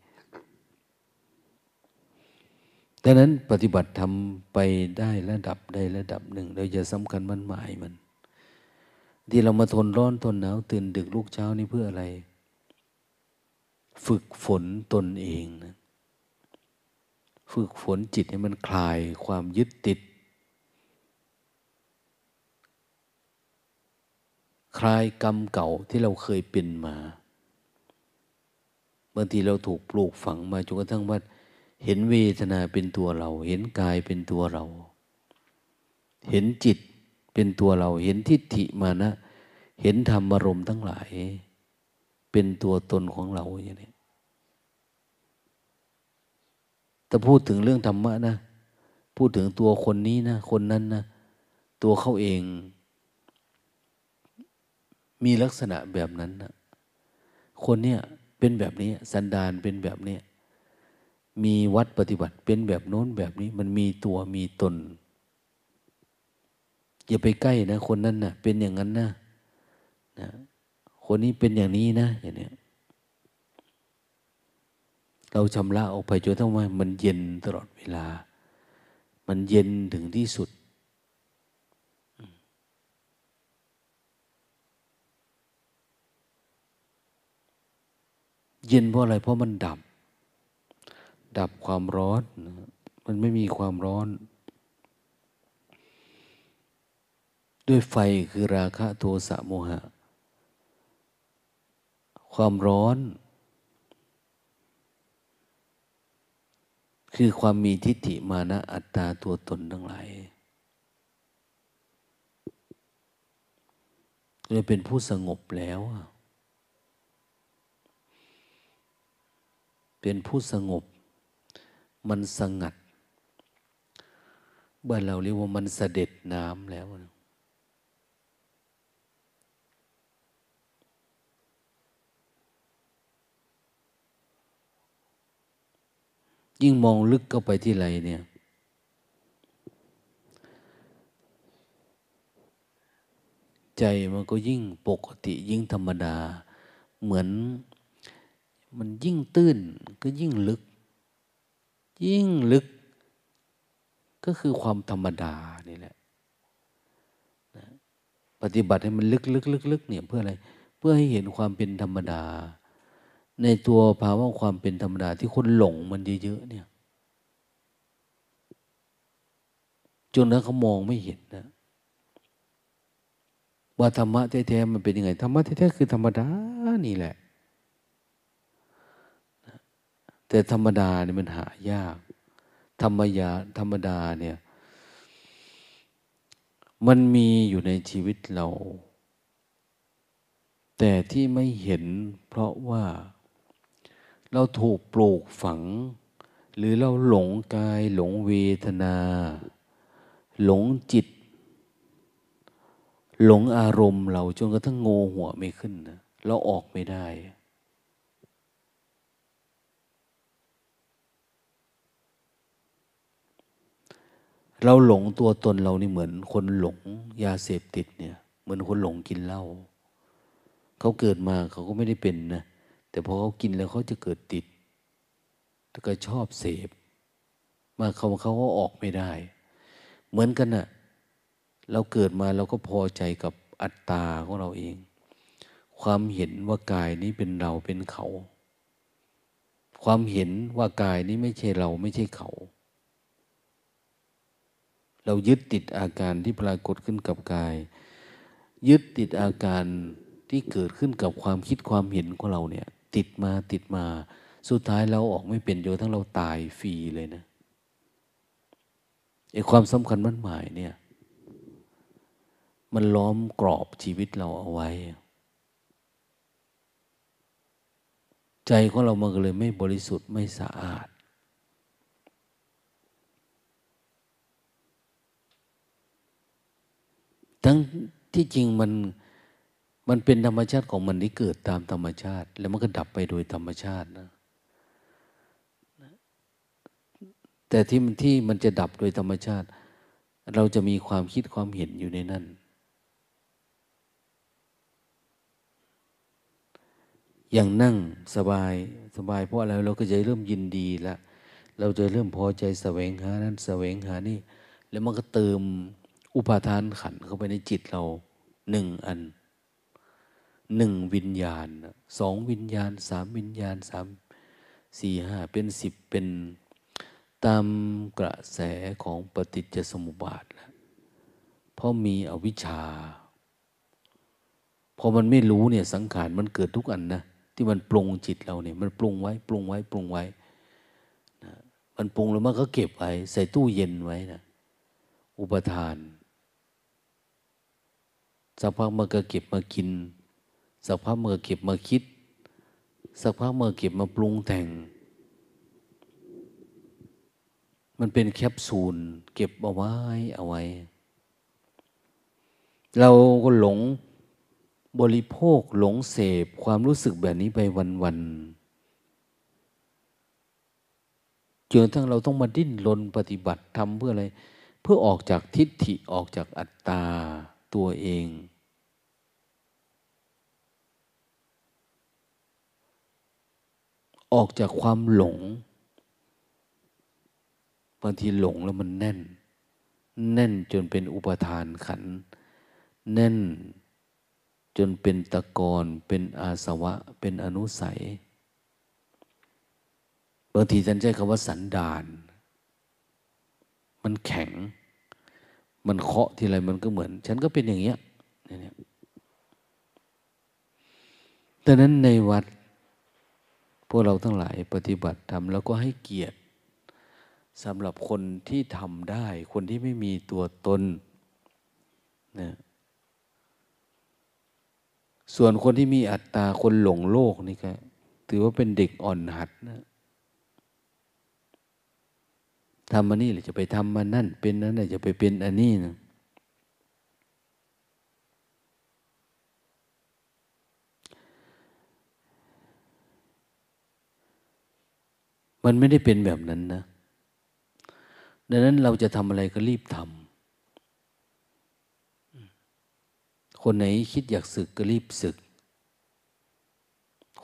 ดังนั้นปฏิบัติทำไปได้ระดับได้ระดับหนึ่ง เราจะสำคัญมันหมายมัน ที่เรามาทนร้อนทนหนาวตื่นดึกลูกเช้านี่เพื่ออะไร ฝึกฝนตนเองนะฝึกฝนจิตให้มันคลายความยึดติด คลายกรรมเก่าที่เราเคยเป็นมาบางทีเราถูกปลูกฝังมาจนกระทั่งว่าเห็นเวทนาเป็นตัวเรา เห็นกายเป็นตัวเรา เห็นจิต เป็นตัวเราเห็นทิฏฐิมานะ เห็นธรรมารมณ์ทั้งหลาย เป็นตัวตนของเราอย่างนี้แต่พูดถึงเรื่องธรรมะนะ พูดถึงตัวคนนี้นะ คนนั้นนะ ตัวเขาเอง มีลักษณะแบบนั้นนะคนเนี้ยเป็นแบบนี้ สันดานเป็นแบบนี้มีวัดปฏิบัติเป็นแบบโน้นแบบนี้ มันมีตัวมีตน อย่าไปใกล้นะ คนนั้นนะ่ะ เป็นอย่างนั้นนะนะคนนี้เป็นอย่างนี้นะอย่างนี้เราชำระออกไปจนทั้งว่ามันเย็นตลอดเวลา มันเย็นถึงที่สุด เย็นเพราะอะไร เพราะมันดับ ดับความร้อน มันไม่มีความร้อน ด้วยไฟคือราคะโทสะโมหะ ความร้อน คือความมีทิฏฐิมานะอัตตาตัวตนทั้งหลายเลยเป็นผู้สงบแล้ว เป็นผู้สงบ มันสงัด บ้านเราเรียกว่ามันเสด็จน้ำแล้วนะ ยิ่งมองลึกเข้าไปที่ไรเนี่ย ใจมันก็ยิ่งปกติยิ่งธรรมดา เหมือนมันยิ่งตื้นก็ยิ่งลึก ยิ่งลึก ก็คือความธรรมดานี่แหละปฏิบัติให้มันลึกลึกลึกลึกเนี่ยเพื่ออะไร เพื่อให้เห็นความเป็นธรรมดา ในตัวภาวะความเป็นธรรมดาที่คนหลงมันเยอะๆเนี่ย จนแล้วเขามองไม่เห็นนะว่าธรรมะแท้ๆมันเป็นยังไงธรรมะแท้ๆคือธรรมดานี่แหละ แต่ธรรมดาเนี่ยมันหายาก ธรรมยาธรรมดาเนี่ย มันมีอยู่ในชีวิตเรา แต่ที่ไม่เห็นเพราะว่า เราถูกปลูกฝัง หรือเราหลงกายหลงเวทนา หลงจิต หลงอารมณ์เราจนกระทั่งโงหัวไม่ขึ้นนะเราออกไม่ได้เราหลงตัวตนเรานี่เหมือนคนหลงยาเสพติดเนี่ย เหมือนคนหลงกินเหล้าเขาเกิดมาเขาก็ไม่ได้เป็นนะ แต่พอเขากินแล้วเขาจะเกิดติดแล้วก็ชอบเสพมาเขาเขาก็ออกไม่ได้ เหมือนกันนะ่ะเราเกิดมาเราก็พอใจกับอัตตาของเราเอง ความเห็นว่ากายนี้เป็นเราเป็นเขา ความเห็นว่ากายนี้ไม่ใช่เราไม่ใช่เขา เรายึดติดอาการที่ปรากฏขึ้นกับกาย ยึดติดอาการที่เกิดขึ้นกับความคิดความเห็นของเราเนี่ย ติดมาติดมา สุดท้ายเราออกไม่เป็นโยทั้งเราตายฟรีเลยนะไอ้ความสำคัญมั่นหมายเนี่ย มันล้อมกรอบชีวิตเราเอาไว้ ใจของเรามันก็เลยไม่บริสุทธิ์ไม่สะอาด ทั้งที่จริงมัน มันเป็นธรรมชาติของมันที่เกิดตามธรรมชาติ แล้วมันก็ดับไปโดยธรรมชาตินะแต่ที่มันที่มันจะดับโดยธรรมชาติ เราจะมีความคิดความเห็นอยู่ในนั้น อย่างนั่งสบายสบายเพราะอะไรเราก็จะเริ่มยินดีล้วเราจะเริ่มพอใจแสวงหานั้นแสวงหานี่ แล้วมันก็เติมอุปาทานขันเข้าไปในจิตเราหนึ่งอัน หนึ่งวิญญาณสองวิญญาณสามวิญญาณสามสี่ห้าเป็นสิบเป็นตามกระแสของปฏิจจสมุปบาทแล้วเพราะมีอวิชชาพอมันไม่รู้เนี่ยสังขารมันเกิดทุกอันนะที่มันปรุงจิตเราเนี่ยมันปรุงไว้ปรุงไว้ปรุงไว้นะมันปรุงแล้วมันก็เก็บไว้ ใส่ตู้เย็นไว้นะอุปทานสักพักมันก็เก็บมากิน สักพักมันก็เก็บมาคิด สักพักมันก็เก็บมาปรุงแต่ง มันเป็นแคปซูล เก็บเอาไว้เอาไว้ เราก็หลงบริโภคหลงเสพความรู้สึกแบบนี้ไปวันๆจนทั้งเราต้องมาดิ้นรนปฏิบัติทำเพื่ออะไร เพื่อออกจากทิฏฐิออกจากอัตตาตัวเอง ออกจากความหลง บางทีหลงแล้วมันแน่น แน่นจนเป็นอุปทานขัน แน่นจนเป็นตะกอนเป็นอาสวะ เป็นอนุสัย บางทีท่านใช้คำว่าสันดาน มันแข็ง มันเคาะทีไรมันก็เหมือน ฉันก็เป็นอย่างเงี้ยเนี่ยดังนั้นในวัด วกเราทั้งหลายปฏิบัติทำแล้วก็ให้เกียรติสำหรับคนที่ทำได้ คนที่ไม่มีตัวตนนะส่วนคนที่มีอัตตาคนหลงโลกนี่ก็ถือว่าเป็นเด็กอ่อนหัดนะทำมานี่หรือจะไปทำมานั่น เป็นนั้นจะไปเป็นอันนี้นะ มันไม่ได้เป็นแบบนั้นนะ ดังนั้นเราจะทำอะไรก็รีบทำ คนไหนคิดอยากศึกก็รีบศึก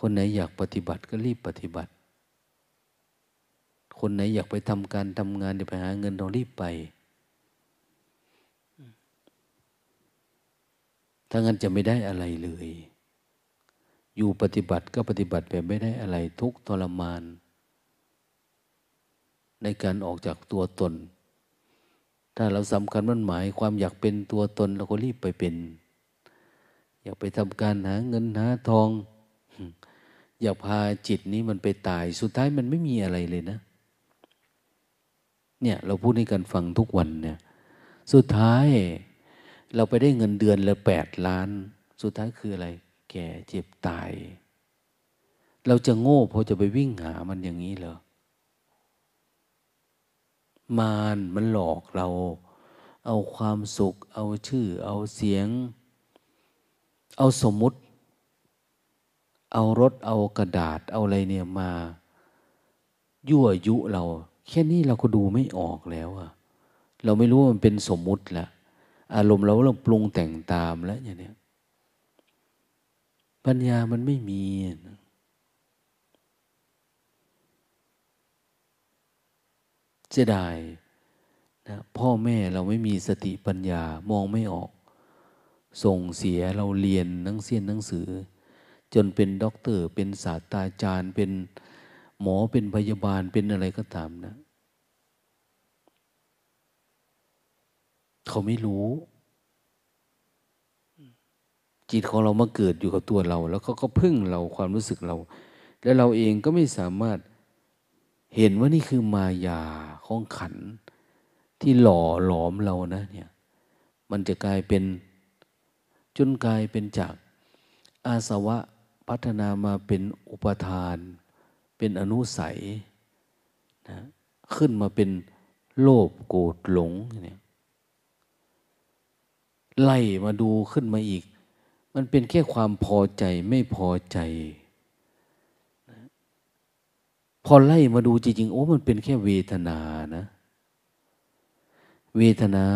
คนไหนอยากปฏิบัติก็รีบปฏิบัติ คนไหนอยากไปทำการทำงานจะไปหาเงินต้องรีบไป ถ้างั้นจะไม่ได้อะไรเลย อยู่ปฏิบัติก็ปฏิบัติแบบไม่ได้อะไรทุกทรมาน ในการออกจากตัวตน ถ้าเราสำคัญมันหมายความอยากเป็นตัวตนเราก็รีบไปเป็น อยากไปทำการหาเงินหาทอง อยากพาจิตนี้มันไปตาย สุดท้ายมันไม่มีอะไรเลยนะ เนี่ยเราพูดให้กันฟังทุกวันเนี่ย สุดท้ายเราไปได้เงินเดือนละแปดล้าน สุดท้ายคืออะไร แก่เจ็บตาย เราจะโง่พอจะไปวิ่งหามันอย่างนี้เหรอ มารมันหลอกเรา เอาความสุข เอาชื่อ เอาเสียง เอาสมมุติ เอารถเอากระดาษเอาอะไรเนี่ยมา ยั่วยุเรา แค่นี้เราก็ดูไม่ออกแล้วอะเราไม่รู้ว่ามันเป็นสมมุติละอารมณ์เราเราปรุงแต่งตามแล้วอย่างเนี้ยปัญญามันไม่มีเสียดายนะพ่อแม่เราไม่มีสติปัญญามองไม่ออก ส่งเสียเราเรียนหนังเสียนหนังสือ จนเป็นด็อกเตอร์ เป็นศาสตราจารย์ เป็นหมอเป็นพยาบาลเป็นอะไรก็ตามนะ เขาไม่รู้ จิตของเรามาเกิดอยู่กับตัวเรา แล้วเขาก็พึ่งเราความรู้สึกเรา แล้วเราเองก็ไม่สามารถ เห็นว่านี่คือมายาของขันที่หล่อหลอมเรานะเนี่ยมันจะกลายเป็นจนกลายเป็นจากอาสวะพัฒนามาเป็นอุปทาน เป็นอนุสัยนะขึ้นมาเป็นโลภโกรธหลงเนี่ยไล่มาดูขึ้นมาอีก มันเป็นแค่ความพอใจไม่พอใจ พอไล่มาดูจริงๆ โอ้มันเป็นแค่เวทนานะ เวทนา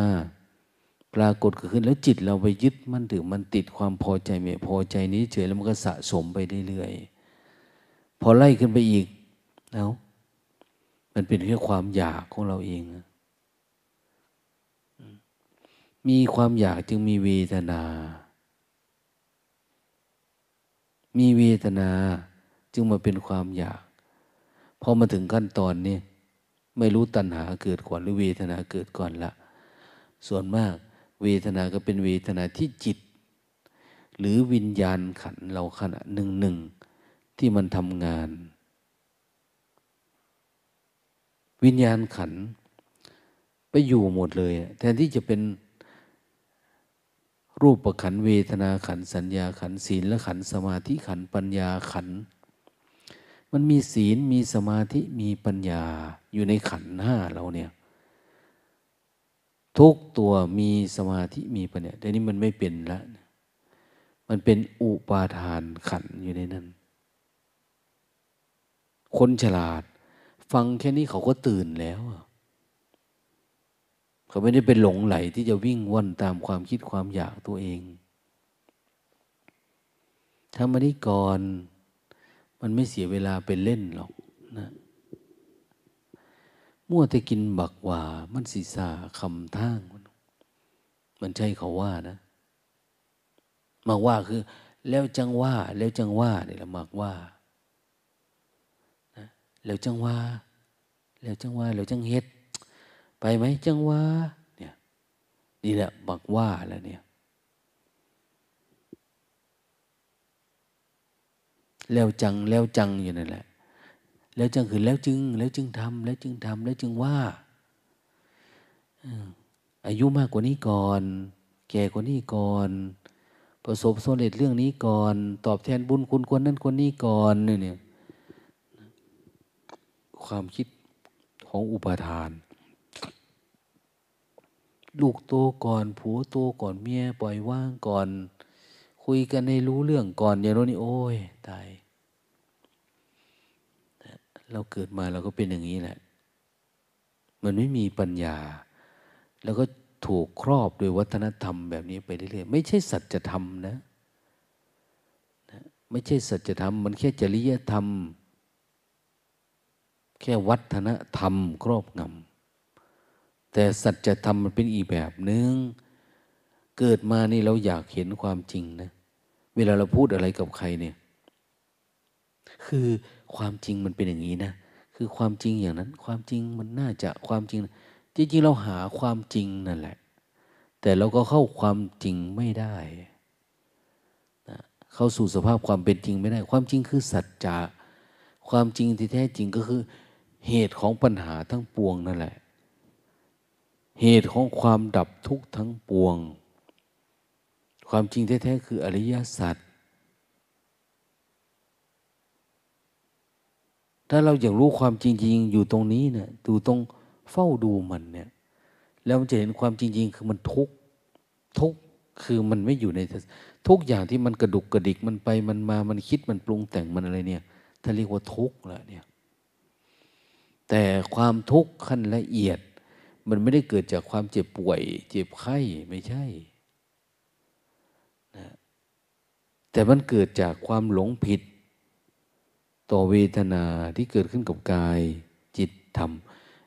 ปรากฏขึ้นแล้วจิตเราไปยึดมันถือมันติดความพอใจไม่พอใจนี้เฉยแล้วมันก็สะสมไปเรื่อยๆพอไล่ขึ้นไปอีกแล้วมันเป็นแค่ความอยากของเราเอง มีความอยากจึงมีเวทนา มีเวทนาจึงมาเป็นความอยาก พอมาถึงขั้นตอนนี้ไม่รู้ตัณหาเกิดก่อนหรือเวทนาเกิดก่อนละ ส่วนมากเวทนาก็เป็นเวทนาที่จิต หรือวิญญาณขันเราขณะหนึ่งหนึ่งที่มันทำงาน วิญญาณขันไปอยู่หมดเลย แทนที่จะเป็นรูปประขันเวทนาขันสัญญาขันศีลและขันสมาธิขันปัญญาขัน มันมีศีลมีสมาธิมีปัญญาอยู่ในขันห้าเราเนี่ย ทุกตัวมีสมาธิมีปัญญาแต่นี้มันไม่เป็นละ มันเป็นอุปาทานขันอยู่ในนั้น คนฉลาด ฟังแค่นี้เขาก็ตื่นแล้ว เขาไม่ได้เป็นหลงไหลที่จะวิ่งว่อนตามความคิดความอยากตัวเองถ้ามานี้ก่อน มันไม่เสียเวลาเป็นเล่นหรอกนะมั่วแต่กินบักว่า มันสีสาคำท่าง มันใช่เขาว่านะ มาว่าคือ แล้วจังว่า แล้วจังว่าเนี่ยละมากว่านะแล้วจังว่า แล้วจังว่า แล้วจังเฮ็ด ไปไหมจังว่า เนี่ย นี่แหละบักว่าแล้วเนี่ย แล้วจังแล้วจังอยู่นั่นแหละ แล้วจังคือแล้วจึง แล้วจึงทำแล้วจึงทำแล้วจึงว่าอายุมากกว่านี้ก่อน แก่กว่านี้ก่อน ประสบสำเร็จเรื่องนี้ก่อน ตอบแทนบุญคุณคนนั้นคนนี้ก่อนเนี่ยความคิดของอุปาทาน ลูกโตก่อน ผัวโตก่อนเมียปล่อยว่างก่อน คุยกันในรู้เรื่องก่อนอย่างนี้โอ้ยตายเราเกิดมาเราก็เป็นอย่างนี้แหละ มันไม่มีปัญญา แล้วก็ถูกครอบโดยวัฒนธรรมแบบนี้ไปเรื่อยๆไม่ใช่สัจธรรมนะไม่ใช่สัจธรรม มันแค่จริยธรรม แค่วัฒนธรรมครอบงำแต่สัจธรรมมันเป็นอีกแบบหนึง่ง เกิดมานี่เราอยากเห็นความจริงนะ เวลาเราพูดอะไรกับใครเนี่ย คือความจริงมันเป็นอย่างนี้นะ คือความจริงอย่างนั้น ความจริงมันน่าจะความจริง จริงๆเราหาความจริงนั่นแหละ แต่เราก็เข้าความจริงไม่ได้นะเข้าสู่สภาพความเป็นจริงไม่ได้ ความจริงคือสัจจะความจริงที่แท้จริงก็คือ เหตุของปัญหาทั้งปวงนั่นแหละ เหตุของความดับทุกข์ทั้งปวง ความจริงแท้ๆคืออริยสัจถ้าเราอยากรู้ความจริง ๆ อยู่ตรงนี้เนี่ยดูตรงเฝ้าดูมันเนี่ย แล้วมันจะเห็นความจริง ๆ คือมันทุกข์ทุกข์คือมันไม่อยู่ในทุกอย่างที่มันกระดุกกระดิกมันไปมันมามันคิดมันปรุงแต่งมันอะไรเนี่ยถ้าเรียกว่าทุกข์ละเนี่ย แต่ความทุกข์ขั้นละเอียด มันไม่ได้เกิดจากความเจ็บป่วย เจ็บไข้ไม่ใช่นะ แต่มันเกิดจากความหลงผิด ต่อเวทนาที่เกิดขึ้นกับกายจิตธรรม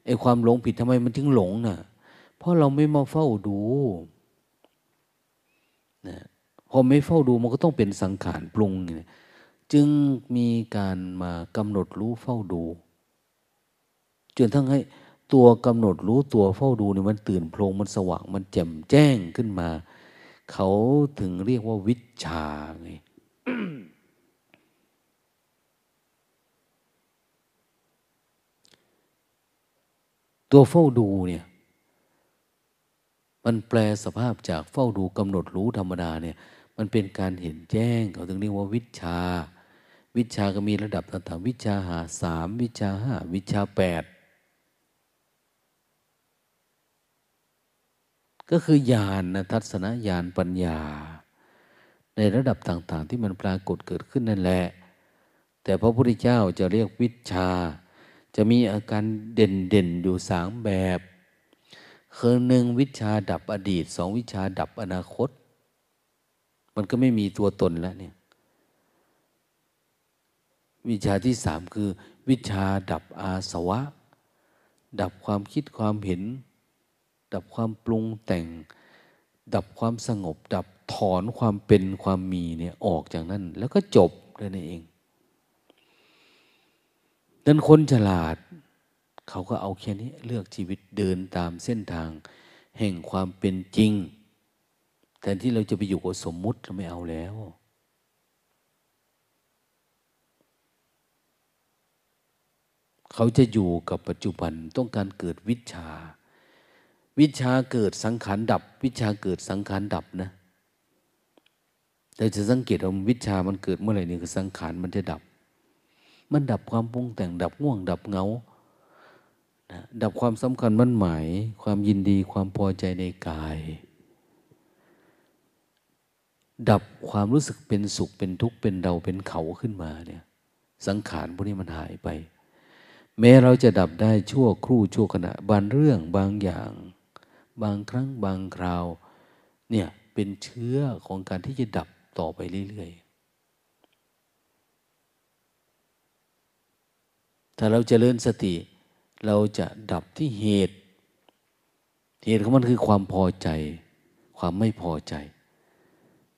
ไอ้ความหลงผิดทำไมมันถึงหลงนะ่ะ เพราะเราไม่มาเฝ้าดูนะพอไม่เฝ้าดูมันก็ต้องเป็นสังขารปรุง จึงมีการมากำหนดรู้เฝ้าดูจนทั้งให้ตัวกำหนดรู้ตัวเฝ้าดูเนี่ยมันตื่นโพลงมันสว่างมันแจ่มแจ้งขึ้นมา เขาถึงเรียกว่าวิชาไงตัวเฝ้าดูเนี่ย มันแปลสภาพจากเฝ้าดูกำหนดรู้ธรรมดาเนี่ย มันเป็นการเห็นแจ้ง เขาถึงเรียกว่าวิชา วิชาก็มีระดับต่างๆวิชาหาสามวิชาห้าวิชาแปด ก็คือญาณนะทัศนญาณปัญญา ในระดับต่าง ๆ ที่มันปรากฏเกิดขึ้นนั่นแหละ แต่พระพุทธเจ้าจะเรียกวิชา จะมีอาการเด่น ๆ อยู่สามแบบคือหนึ่งวิชาดับอดีตสองวิชาดับอนาคต มันก็ไม่มีตัวตนแล้วเนี่ยวิชาที่สามคือ วิชาดับอาสวะ ดับความคิดความเห็น ดับความปรุงแต่ง ดับความสงบ ดับถอนความเป็นความมีเนี่ยออกจากนั้น แล้วก็จบนั่นเองดังนั้นคนฉลาด เขาก็เอาแค่นี้เลือกชีวิตเดินตามเส้นทาง แห่งความเป็นจริงแทนที่เราจะไปอยู่กับสมมุติเราไม่เอาแล้วเขาจะอยู่กับปัจจุบันต้องการเกิดวิชา วิชาเกิดสังขารดับ วิชาเกิดสังขารดับนะแต่จะสังเกตว่าวิชามันเกิดเมื่อไหร่นี่คือสังขารมันจะดับ มันดับความปรุงแต่งดับง่วง ดับเงานะดับความสำคัญมั่นหมาย ความยินดีความพอใจในกาย ดับความรู้สึกเป็นสุขเป็นทุกข์เป็นเราเป็นเขาขึ้นมาเนี่ย สังขารพวกนี้มันหายไป แม้เราจะดับได้ชั่วครู่ชั่วขณะบางเรื่องบางอย่าง บางครั้งบางคราว เนี่ยเป็นเชื้อของการที่จะดับต่อไปเรื่อยๆ ถ้าเราจเจริญสติ เราจะดับที่เหตุ เหตุของมันคือความพอใจ ความไม่พอใจ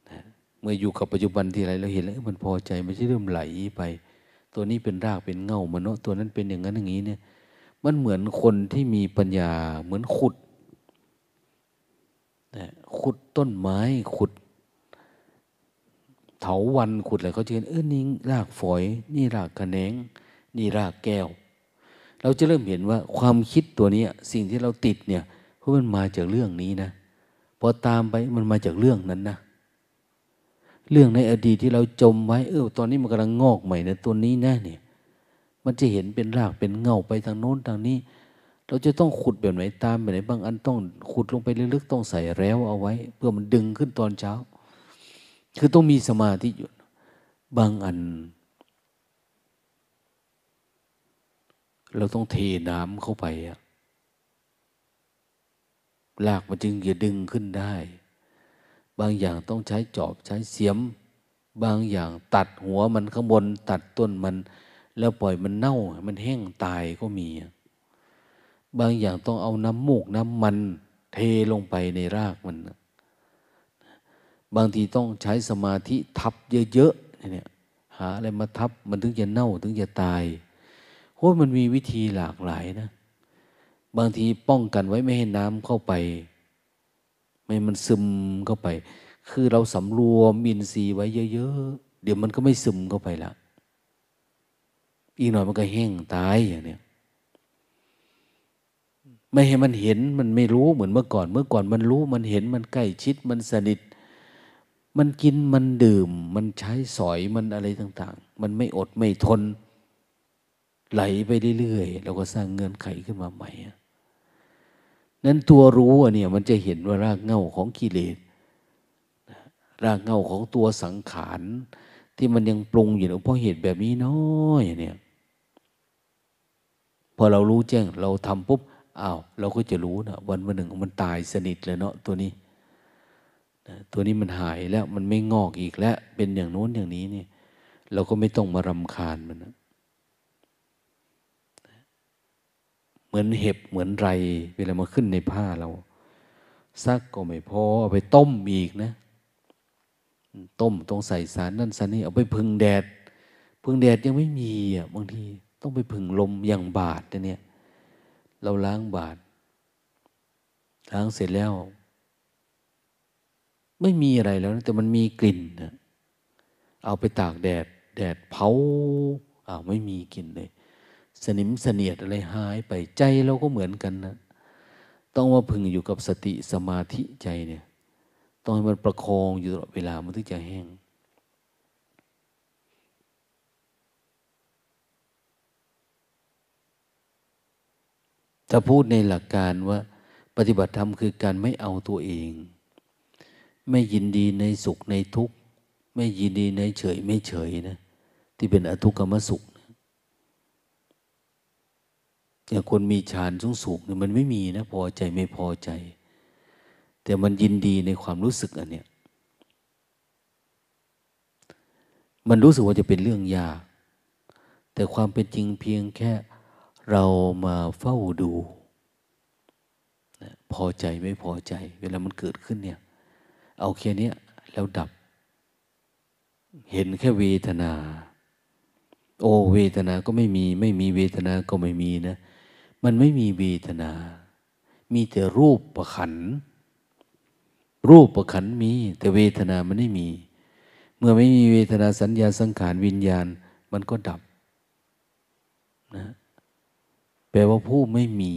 นะเมื่ออยู่กับปัจจุบันที่ไรเราเห็นแล้วมันพอใจมันจะเริ่มไหลไป ตัวนี้เป็นรากเป็นเงามันเนาะตัวนั้นเป็นอย่างนั้นอย่างนี้เนี่ย มันเหมือนคนที่มีปัญญาเหมือนขุด ขุดต้นไม้ขุด เถาวันขุดอะไรเขาจะเห็นเออนี่รากฝอย นี่รากกระแนง นี่รากแก้ว เราจะเริ่มเห็นว่าความคิดตัวนี้สิ่งที่เราติดเนี่ยเพราะมันมาจากเรื่องนี้นะพอตามไปมันมาจากเรื่องนั้นนะเรื่องในอดีตที่เราจมไว้เออตอนนี้มันกำลังงอกใหม่นะตัวนี้นะเนี่ย มันจะเห็นเป็นรากเป็นเงาไปทางโน้นทางนี้ เราจะต้องขุดแบบไหนตามแบบไหนบางอันต้องขุดลงไปลึกๆต้องใส่แล้วเอาไว้ เพื่อมันดึงขึ้นตอนเช้า คือต้องมีสมาธิอยู่ บางอัน เราต้องเทน้ำเข้าไปอะลากมันจึงจะดึงขึ้นได้ บางอย่างต้องใช้จอบใช้เสียม บางอย่างตัดหัวมันข้างบน ตัดต้นมัน แล้วปล่อยมันเน่า มันแห้งตายก็มี บางอย่างต้องเอาน้ำมูกน้ำมัน เทลงไปในรากมัน บางทีต้องใช้สมาธิทับเยอะๆเนี่ยหาอะไรมาทับมันถึงจะเน่าถึงจะตายโอ้มันมีวิธีหลากหลายนะ บางทีป้องกันไว้ไม่ให้น้ำเข้าไป ไม่มันซึมเข้าไป คือเราสำรวมมินทรีย์ไว้เยอะๆเดี๋ยวมันก็ไม่ซึมเข้าไปละอีกหน่อยมันก็แห้งตายอย่างเนี้ย ไม่ให้มันเห็นมันไม่รู้เหมือนเมื่อก่อน เมื่อก่อนมันรู้มันเห็นมันใกล้ชิดมันสนิท มันกินมันดื่ม มันใช้สอยมันอะไรต่าง ๆ มันไม่อดไม่ทน ไหลไปเรื่อยๆเราก็สร้างเงื่อนไขขึ้นมาใหม่นั้นตัวรู้เนี่ยมันจะเห็นว่ารากเหง้าของกิเลสรากเหง้าของตัวสังขารที่มันยังปรุงอยู่เพราะเหตุแบบนี้น้อยเนี่ย พอเรารู้แจ้งเราทำปุ๊บ อ้าวเราก็จะรู้นะวันวันหนึ่งมันตายสนิทเลยเนาะตัวนี้ตัวนี้มันหายแล้วมันไม่งอกอีกแล้ว เป็นอย่างโน้นอย่างนี้นี่เราก็ไม่ต้องมารำคาญมันนะเหมือนเห็บเหมือนไร เวลามาขึ้นในผ้าเราซักก็ไม่พอเอาไปต้มอีกนะ ต้มต้องใส่สารนั่นสารนี่เอาไปพึ่งแดด พึ่งแดดยังไม่มีอะบางที ต้องไปพึ่งลมอย่างบาดเนี่ย เราล้างบาดล้างเสร็จแล้ว ไม่มีอะไรแล้วนะแต่มันมีกลิ่นนะเอาไปตากแดด แดดเผาอ้าวไม่มีกลิ่นเลย สนิมเสนียดอะไรหายไปใจเราก็เหมือนกันนะต้องมาพึงอยู่กับสติสมาธิใจเนี่ย ต้องให้มันประคองอยู่ตลอดเวลามันถึงจะแห้ง ถ้าพูดในหลักการว่าปฏิบัติธรรมคือการไม่เอาตัวเอง ไม่ยินดีในสุขในทุกข์ ไม่ยินดีในเฉยไม่เฉยนะ ที่เป็นอทุกขมสุขอย่างคนมีฌานสูงสูงเนี่ยมันไม่มีนะ พอใจไม่พอใจ แต่มันยินดีในความรู้สึกอันเนี้ยมันรู้สึกว่าจะเป็นเรื่องยาก แต่ความเป็นจริงเพียงแค่ เรามาเฝ้าดูพอใจไม่พอใจ เวลามันเกิดขึ้นเนี่ย เอาแค่นี้แล้วดับ เห็นแค่เวทนา โอ้เวทนาก็ไม่มี ไม่มีเวทนาก็ไม่มีนะ มันไม่มีเวทนา มีแต่รูปประขัน รูปประขันมี แต่เวทนามันไม่มี เมื่อไม่มีเวทนาสัญญาสังขารวิญญาณ มันก็ดับนะ ลว่าผู้ไม่มี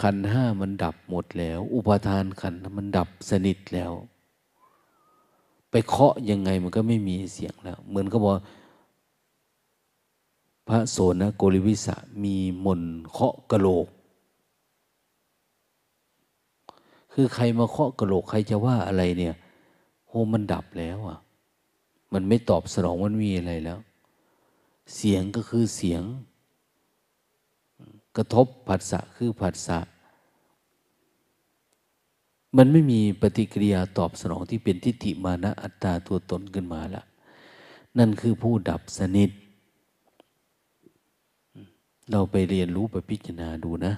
ขันห้ามันดับหมดแล้ว อุปทานขันมันดับสนิทแล้ว ไปเคาะยังไงมันก็ไม่มีเสียงแล้ว เหมือนก็บอกพระโสนโกริวิสะมีมนเคาะกระโหลก คือใครมาเคาะกระโหลกใครจะว่าอะไรเนี่ยโหมันดับแล้วอะ มันไม่ตอบสนองมันมีอะไรแล้ว เสียงก็คือเสียง กระทบผัสสะคือผัสสะมันไม่มีปฏิกิริยาตอบสนองที่เป็นทิฏฐิมานะอัตตาตัวตนขึ้นมาละนั่นคือผู้ดับสนิท เราไปเรียนรู้ไปพิจารณาดูนะ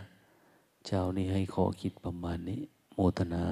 เจ้านี่ให้ข้อคิดประมาณนี้ โมทนา